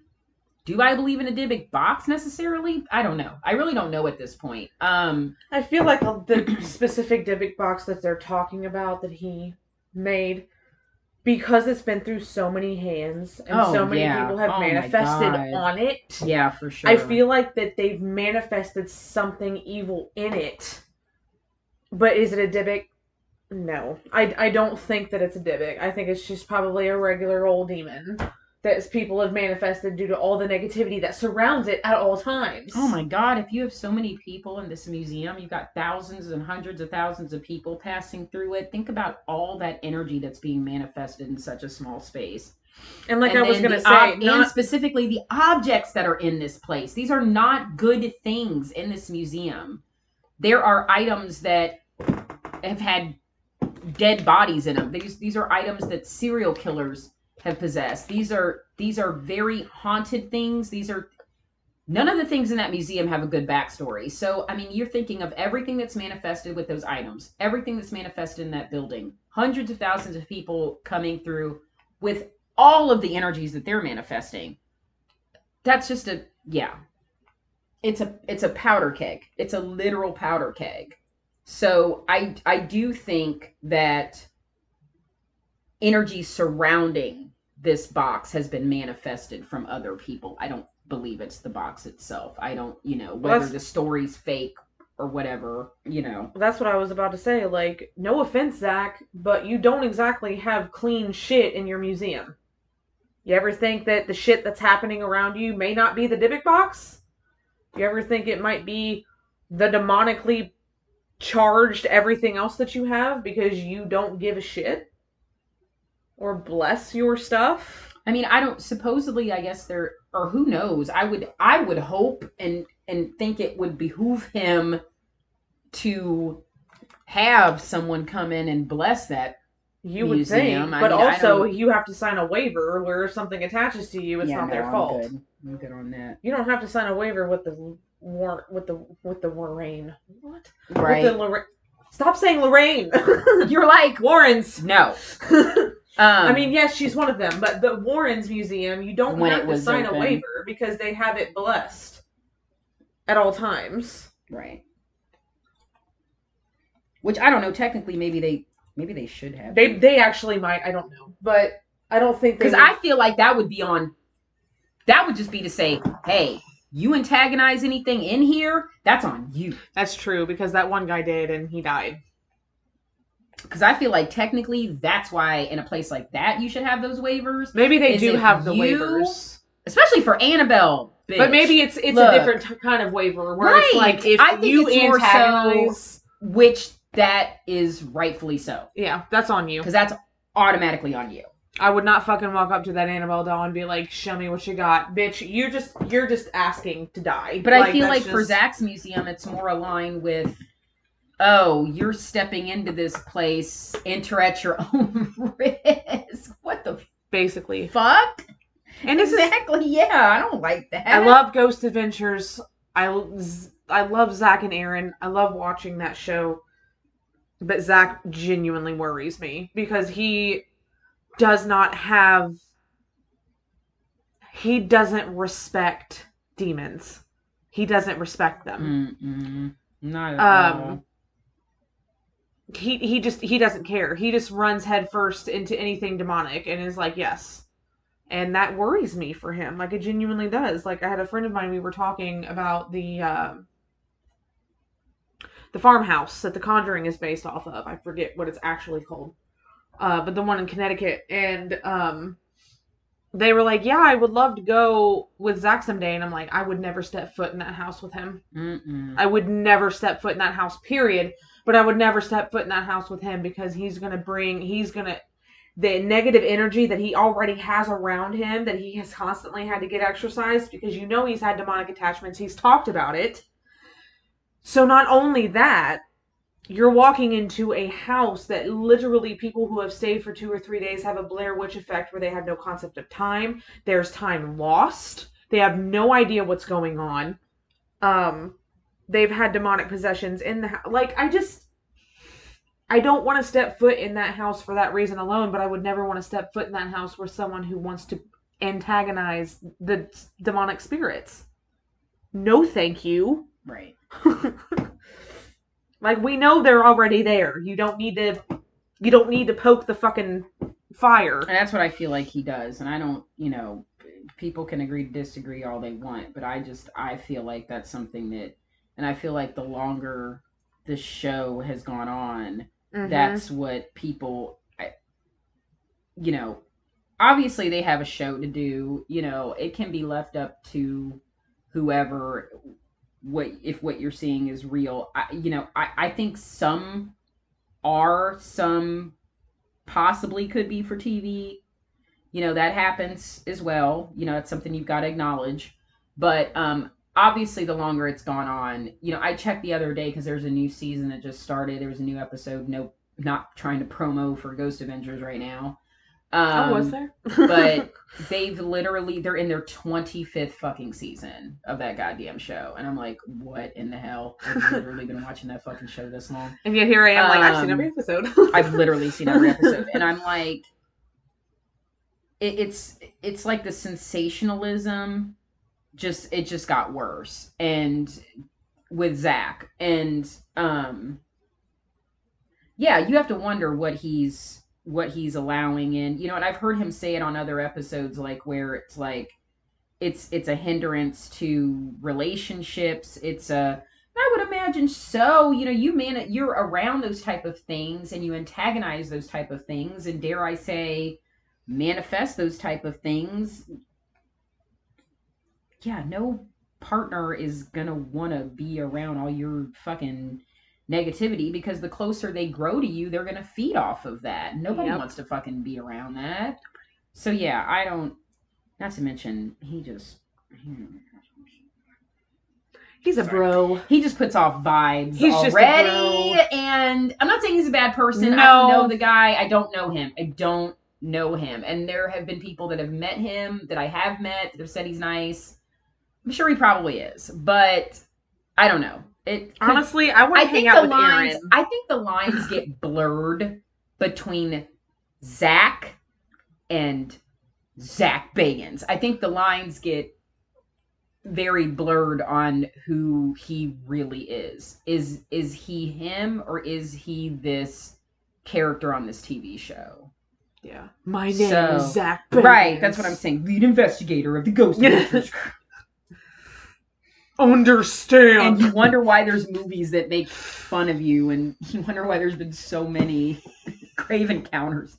do I believe in a Dybbuk box necessarily? I don't know. I really don't know at this point. Um, I feel like the specific Dybbuk box that they're talking about that he made because it's been through so many hands and oh, so many yeah. people have oh manifested on it. Yeah, for sure. I feel like that they've manifested something evil in it. But is it a Dybbuk? No. I, I don't think that it's a Dybbuk. I think it's just probably a regular old demon that people have manifested due to all the negativity that surrounds it at all times. Oh my god, if you have so many people in this museum, you've got thousands and hundreds of thousands of people passing through it. Think about all that energy that's being manifested in such a small space. And like and I was going to say, ob- not... and specifically the objects that are in this place. These are not good things in this museum. There are items that have had dead bodies in them. These these are items that serial killers have possessed. These are these are very haunted things. These are none of the things in that museum have a good backstory. So I mean, you're thinking of everything that's manifested with those items, everything that's manifested in that building, hundreds of thousands of people coming through with all of the energies that they're manifesting. That's just a yeah. It's a it's a powder keg. It's a literal powder keg. So I I do think that energy surrounding this box has been manifested from other people. I don't believe it's the box itself. I don't, you know, whether well, the story's fake or whatever, you know. That's what I was about to say. Like, no offense, Zach, but you don't exactly have clean shit in your museum. You ever think that the shit that's happening around you may not be the Dybbuk box? You ever think it might be the demonically charged everything else that you have because you don't give a shit? Or bless your stuff. I mean, I don't supposedly I guess there or who knows. I would I would hope and and think it would behoove him to have someone come in and bless that you would think, but mean, also you have to sign a waiver where if something attaches to you, it's yeah, not no, their fault. I'm good. I'm good on that. You don't have to sign a waiver with the war with the with the Lorraine. What? Right. With the Lorraine. Stop saying Lorraine. You're like Warrens. No. Um, I mean, yes, she's one of them, but the Warrens Museum, you don't have to sign open. a waiver because they have it blessed at all times. Right. Which I don't know. Technically, maybe they maybe they should have. They they actually might. I don't know, but I don't think they because I feel like that would be on. That would just be to say, hey, you antagonize anything in here, that's on you. That's true because that one guy did and he died. Because I feel like technically that's why in a place like that you should have those waivers. Maybe they do have the you- waivers. Especially for Annabelle. But maybe it's it's Look. a different t- kind of waiver where it's Right. like if I think you it's more so- antagonize which that is rightfully so. Yeah, that's on you. Because that's automatically on you. I would not fucking walk up to that Annabelle doll and be like, "Show me what you got, bitch." You're just you're just asking to die. But I feel like for Zach's museum, it's more aligned with, oh, you're stepping into this place, enter at your own risk. What the basically, fuck? and this is exactly. Yeah, I don't like that. I love Ghost Adventures. I I love Zach and Aaron. I love watching that show. But Zach genuinely worries me because he does not have he doesn't respect demons. He doesn't respect them. Mm-mm. Not at Um, all. He he just he doesn't care. He just runs headfirst into anything demonic and is like, "Yes." And that worries me for him. Like it genuinely does. Like I had a friend of mine we were talking about the uh, the farmhouse that The Conjuring is based off of. I forget what it's actually called. Uh, but the one in Connecticut and um they were like, "Yeah, I would love to go with Zach someday." And I'm like, "I would never step foot in that house with him." Mm-mm. I would never step foot in that house, period. But I would never step foot in that house with him because he's going to bring, he's going to, the negative energy that he already has around him that he has constantly had to get exorcised because you know he's had demonic attachments. He's talked about it. So not only that, you're walking into a house that literally people who have stayed for two or three days have a Blair Witch effect where they have no concept of time. There's time lost. They have no idea what's going on. Um, they've had demonic possessions in the house. Like I just, I don't want to step foot in that house for that reason alone. But I would never want to step foot in that house where someone who wants to antagonize the demonic spirits. No, thank you. Right. like we know they're already there. You don't need to. You don't need to poke the fucking fire. And that's what I feel like he does. And I don't, you know, people can agree to disagree all they want, but I just I feel like that's something that and I feel like the longer the show has gone on, Mhm. that's what people I, you know, obviously they have a show to do, you know, it can be left up to whoever what if what you're seeing is real. I, you know, I I think some are some possibly could be for TV. You know, that happens as well. You know, it's something you've got to acknowledge. But um obviously the longer it's gone on, you know, I checked the other day because there's a new season that just started. There was a new episode. No, not trying to promo for Ghost Avengers right now. Um, oh, was there? but they've literally they're in their 25th fucking season of that goddamn show and i'm like what in the hell i've literally been watching that fucking show this long and yet here I am, like I've seen Um, every episode. I've literally seen every episode, and I'm like, it, it's it's like the sensationalism, just it just got worse, and with Zach, and um, yeah, you have to wonder what he's what he's allowing in, you know, and I've heard him say it on other episodes, like where it's like it's it's a hindrance to relationships, it's a I would imagine so. You know, you man, you're around those type of things, and you antagonize those type of things, and dare I say, manifest those type of things. Yeah, no partner is gonna want to be around all your fucking negativity because the closer they grow to you, they're gonna feed off of that. Nobody Yep. wants to fucking be around that. So yeah, I don't. Not to mention, he just. He's a bro. he just puts off vibes He's just a already. bro. and I'm not saying he's a bad person. I don't know the guy. I don't know him. I don't know him. And there have been people that have met him that I have met that have said he's nice. I'm sure he probably is, but I don't know. It could- Honestly, I want to hang out the with lines. Aaron. I think the lines get blurred between Zach and Zak Bagans. I think the lines get very blurred on who he really is. Is is he him or is he this character on this TV show? Yeah. My name So- is Zach. Right, that's what I'm saying. Lead investigator of the Ghost Yeah. Adventures. understand. And you wonder why there's movies that make fun of you, and you wonder why there's been so many grave encounters.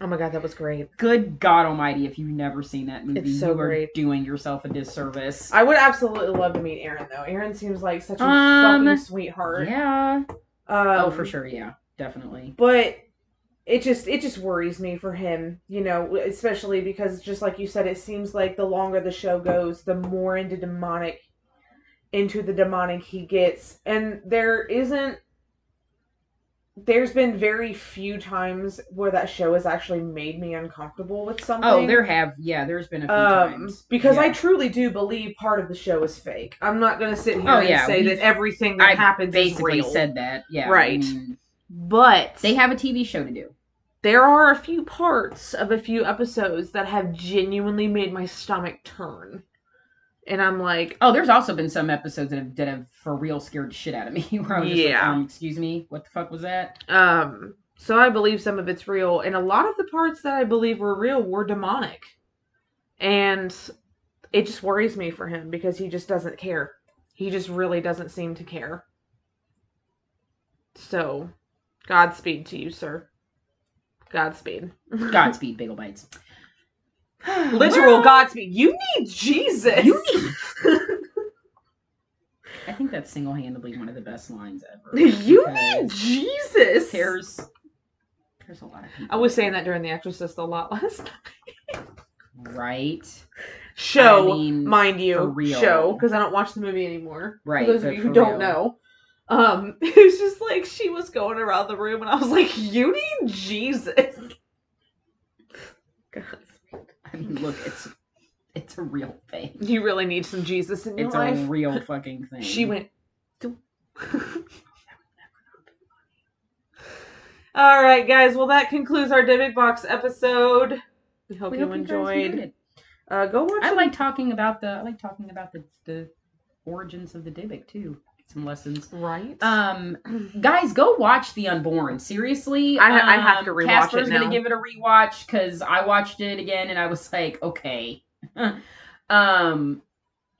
Oh my god, that was great. Good God Almighty! If you've never seen that movie, It's so you are great. doing yourself a disservice. I would absolutely love to meet Aaron though. Aaron seems like such a Um, fucking sweetheart. Yeah. Um, oh, for sure. Yeah, definitely. But it just it just worries me for him, you know, especially because just like you said, it seems like the longer the show goes, the more into demonic into the demonic he gets. And there isn't there's been very few times where that show has actually made me uncomfortable with something. Oh, there have. Yeah, there's been a few um, times. because I truly do believe part of the show is fake. I'm not going to sit here Oh, and yeah, say that everything that I happens basically said that. Yeah. Right. I mean, but they have a TV show to do. There are a few parts of a few episodes that have genuinely made my stomach turn. And I'm like, Oh, there's also been some episodes that have, that have for real scared shit out of me. Where I was just like, Yeah. um, excuse me, what the fuck was that? um, so I believe some of it's real, and a lot of the parts that I believe were real were demonic. And it just worries me for him because he just doesn't care. He just really doesn't seem to care. So, Godspeed to you, sir. Godspeed. Godspeed, Bagel Bites. Literal Well, Godspeed. You need Jesus. You need. I think that's single handedly one of the best lines ever. You need Jesus. There's there's a lot of people. I was saying that during The Exorcist a lot last night. right, Show, I mean, mind you, real. show because I don't watch the movie anymore. Right, For those of you who don't know, um, it was just like she was going around the room, and I was like, "You need Jesus." God, I mean, look, it's it's a real thing. you really need some Jesus in your It's life. It's a real fucking thing. She went. All right, guys. Well, that concludes our Dybbuk Box episode. We hope We you hope enjoyed. it. Uh, go watch. I some- like talking about the I like talking about the the origins of the Dybbuk too. Some lessons. right. Um, guys, go watch The Unborn. Seriously, I I have Um, to rewatch Casper's it gonna give it a rewatch because I watched it again and I was like, okay. um,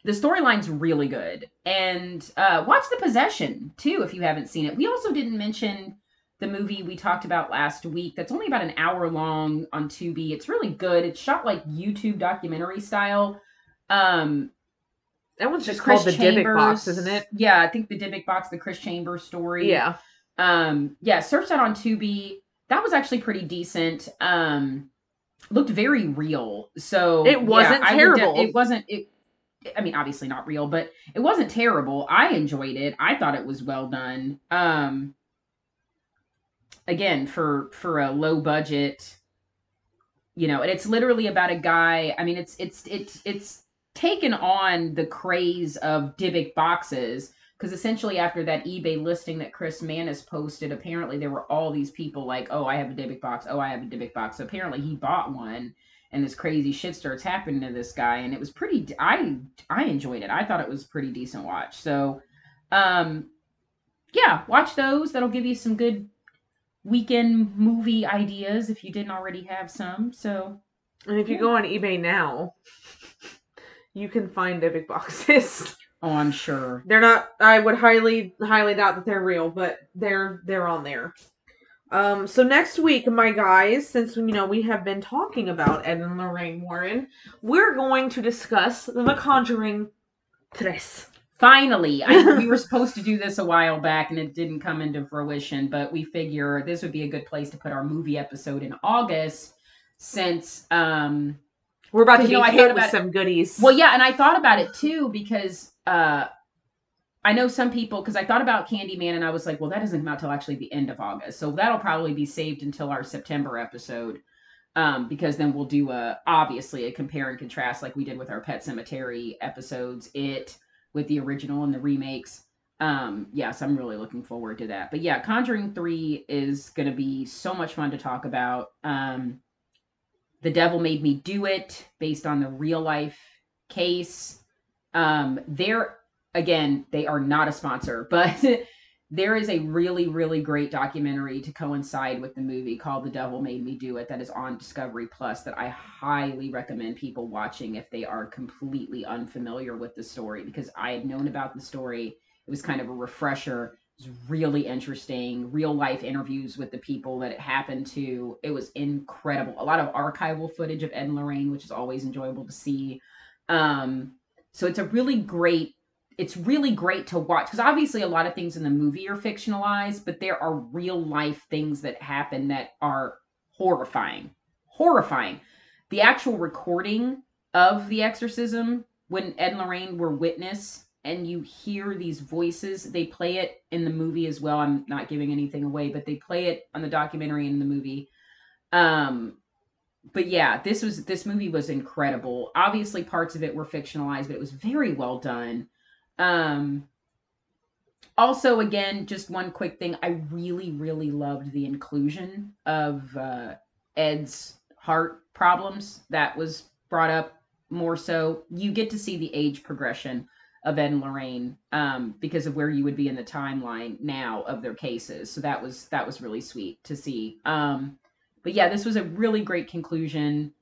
the storyline's really good, and uh, watch The Possession too if you haven't seen it. We also didn't mention the movie we talked about last week. That's only about an hour long on Tubi. It's really good. It's shot like YouTube documentary style. Um, that one's the just Chris called the Dybbuk Box, isn't it? Yeah, I think the Dybbuk box, the Chris Chambers story. Yeah. Um, yeah, search that on Tubi. That was actually pretty decent. Um, looked very real. So It wasn't I would de- terrible. it wasn't. It. I mean, obviously not real, but it wasn't terrible. I enjoyed it. I thought it was well done. Um, again, for for a low budget, you know, and it's literally about a guy. I mean, it's it's it's it's taken on the craze of Dybbuk boxes because essentially after that eBay listing that Chris Mannis posted, apparently there were all these people like, "Oh, I have a Dybbuk box. Oh, I have a Dybbuk box." So apparently he bought one, and this crazy shit starts happening to this guy, and it was pretty. I I enjoyed it. I thought it was a pretty decent watch. So, um, yeah, watch those. That'll give you some good weekend movie ideas if you didn't already have some. So And if you go on eBay now, you can find Dybbuk boxes. Oh, I'm sure. they're not. I would highly, highly doubt that they're real, but they're they're on there. Um. So next week, my guys, since you know we have been talking about Ed and Lorraine Warren, we're going to discuss The Conjuring Tres. Finally, I, we were supposed to do this a while back and it didn't come into fruition, but we figure this would be a good place to put our movie episode in August since um We're about to You be know, I hit with some goodies. well yeah, and I thought about it too because uh I know some people because I thought about Candyman and I was like, well, that doesn't come out till actually the end of August, so that'll probably be saved until our September episode, um, because then we'll do a obviously a compare and contrast like we did with our Pet Sematary episodes, it with the original and the remakes. Um, yes, I'm really looking forward to that. But yeah, Conjuring Three is gonna be so much fun to talk about. Um, the Devil Made Me Do It, based on the real life case. Um, they're again, they are not a sponsor, but there is a really really great documentary to coincide with the movie called the devil made me do it that is on discovery plus that i highly recommend people watching if they are completely unfamiliar with the story because i had known about the story it was kind of a refresher was really interesting real life interviews with the people that it happened to it was incredible a lot of archival footage of ed and lorraine which is always enjoyable to see um, so it's a really great it's really great to watch because obviously a lot of things in the movie are fictionalized, but there are real life things that happen that are horrifying. Horrifying. The actual recording of the exorcism when Ed and Lorraine were witness and you hear these voices, they play it in the movie as well. I'm not giving anything away, but they play it on the documentary and in the movie. Um but yeah, this was this movie was incredible. Obviously parts of it were fictionalized, but it was very well done um, also, again, just one quick thing. I really, really loved the inclusion of uh, Ed's heart problems. That was brought up more so. You get to see the age progression of Ed and Lorraine um, because of where you would be in the timeline now of their cases. So that was that was really sweet to see. Um, but yeah, this was a really great conclusion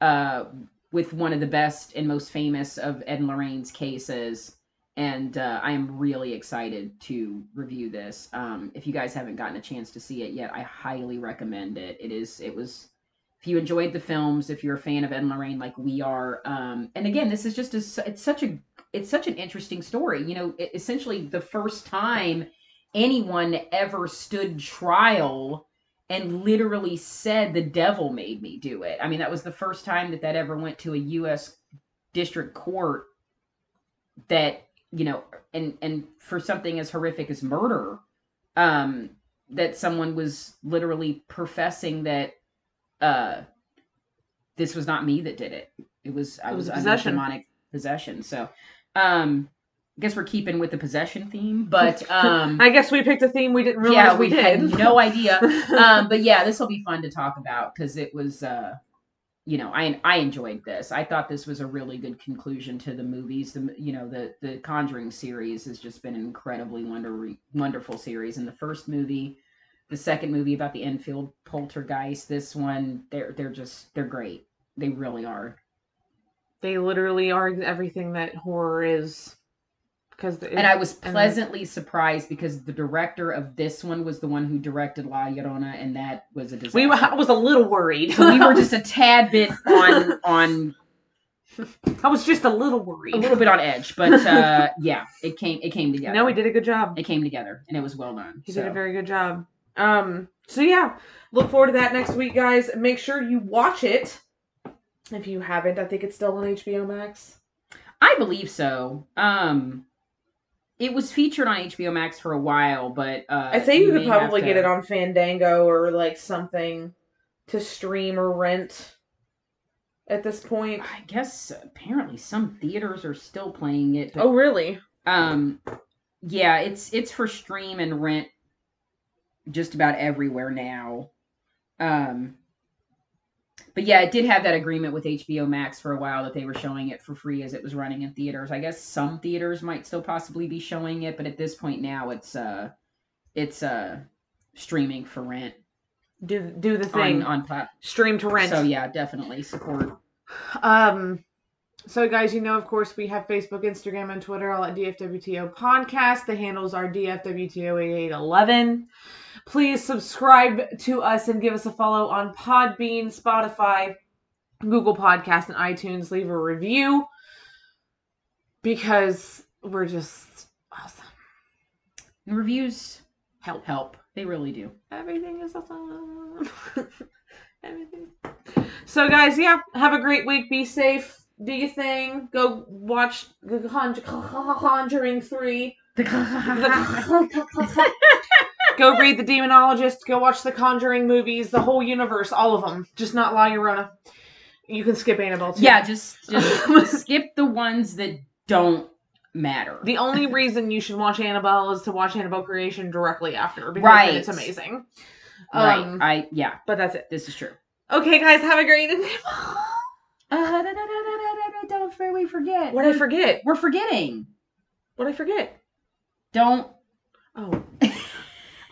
uh, with one of the best and most famous of Ed and Lorraine's cases and uh, I am really excited to review this. Um, if you guys haven't gotten a chance to see it yet, I highly recommend it. It is it was if you enjoyed the films, if you're a fan of Ed and Lorraine like we are, um, and again, this is just a, it's such a it's such an interesting story. You know, it, essentially the first time anyone ever stood trial and literally said the devil made me do it. I mean, that was the first time that that ever went to a U.S. district court that you know, and and for something as horrific as murder, um, that someone was literally professing that uh, this was not me that did it. It was I it was, was under demonic possession. So, um, I guess we're keeping with the possession theme, but um, I guess we picked a theme we didn't realize yeah, we, we did. had no idea. um, but yeah, this will be fun to talk about because it was uh, you know, I I enjoyed this. I thought this was a really good conclusion to the movies. The you know the the Conjuring series has just been an incredibly wonder wonderful series. And the first movie, the second movie about the Enfield poltergeist, this one they're they're just they're great. They really are. They literally are everything that horror is because and I was pleasantly surprised because the director of this one was the one who directed La Llorona, and that was a disaster. We I was a little worried. we were just a tad bit on on. I was just a little worried, a little bit on edge, but uh, yeah, it came it came together. No, he did a good job. It came together, and it was well done. He so. did a very good job. Um, so yeah, look forward to that next week, guys. Make sure you watch it if you haven't. I think it's still on HBO Max. I believe so. Um, it was featured on HBO Max for a while, but uh, I say you, you could probably to... get it on Fandango or like something to stream or rent at this point. I guess apparently some theaters are still playing it. But, oh, really? Um, yeah, it's it's for stream and rent just about everywhere now. Um, but yeah, it did have that agreement with HBO Max for a while that they were showing it for free as it was running in theaters. I guess some theaters might still possibly be showing it, but at this point now it's uh it's uh streaming for rent. Do do the thing on, on plat- stream to rent. So yeah, definitely support. Um so guys, you know of course we have Facebook, Instagram, and Twitter all at DFWTO podcast. The handles are DFWTO8811. Please subscribe to us and give us a follow on Podbean, Spotify, Google Podcast, and iTunes. Leave a review because we're just awesome. And reviews help. Help. They really do. Everything is awesome. Everything. So, guys, yeah, have a great week. Be safe. Do your thing. Go watch The Conjuring 3. go read The Demonologist. Go watch the Conjuring movies, the whole universe, all of them. Just not La Llorona. You can skip Annabelle too. Yeah, just just skip the ones that don't matter. The only reason you should watch Annabelle is to watch Annabelle Creation directly after because right. it's amazing. Right. Um, I yeah. But that's it. This is true. Okay, guys, have a great day. uh, don't we forget. What I forget? We're forgetting. What I forget? Don't. Oh.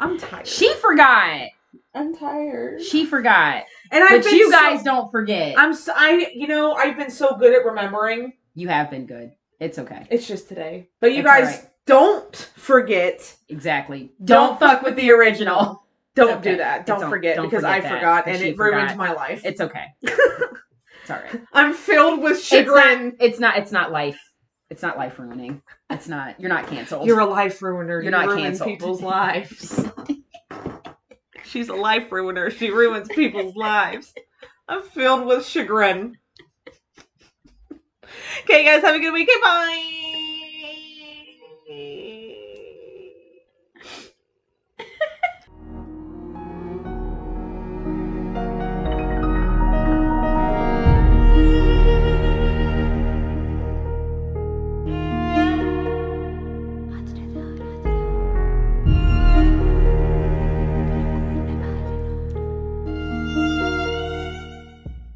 I'm tired. She forgot. I'm tired. She forgot. and I've But you so- guys don't forget. I'm so, I you know I've been so good at remembering. you have been good. It's okay. It's just today. But you It's guys alright. don't forget. Exactly. Don't Don't fuck with the original. Don't okay. do that. Don't Don't- forget don't because forget I forgot and it ruined my life. It's okay. it's all right. I'm filled with It's not. chagrin. It's not. It's not life. It's not life ruining. It's not. You're not canceled. You're a life ruiner. You're you not ruin canceled. people's lives. She's a life ruiner. She ruins people's lives. I'm filled with chagrin. Okay, guys, have a good weekend. Bye.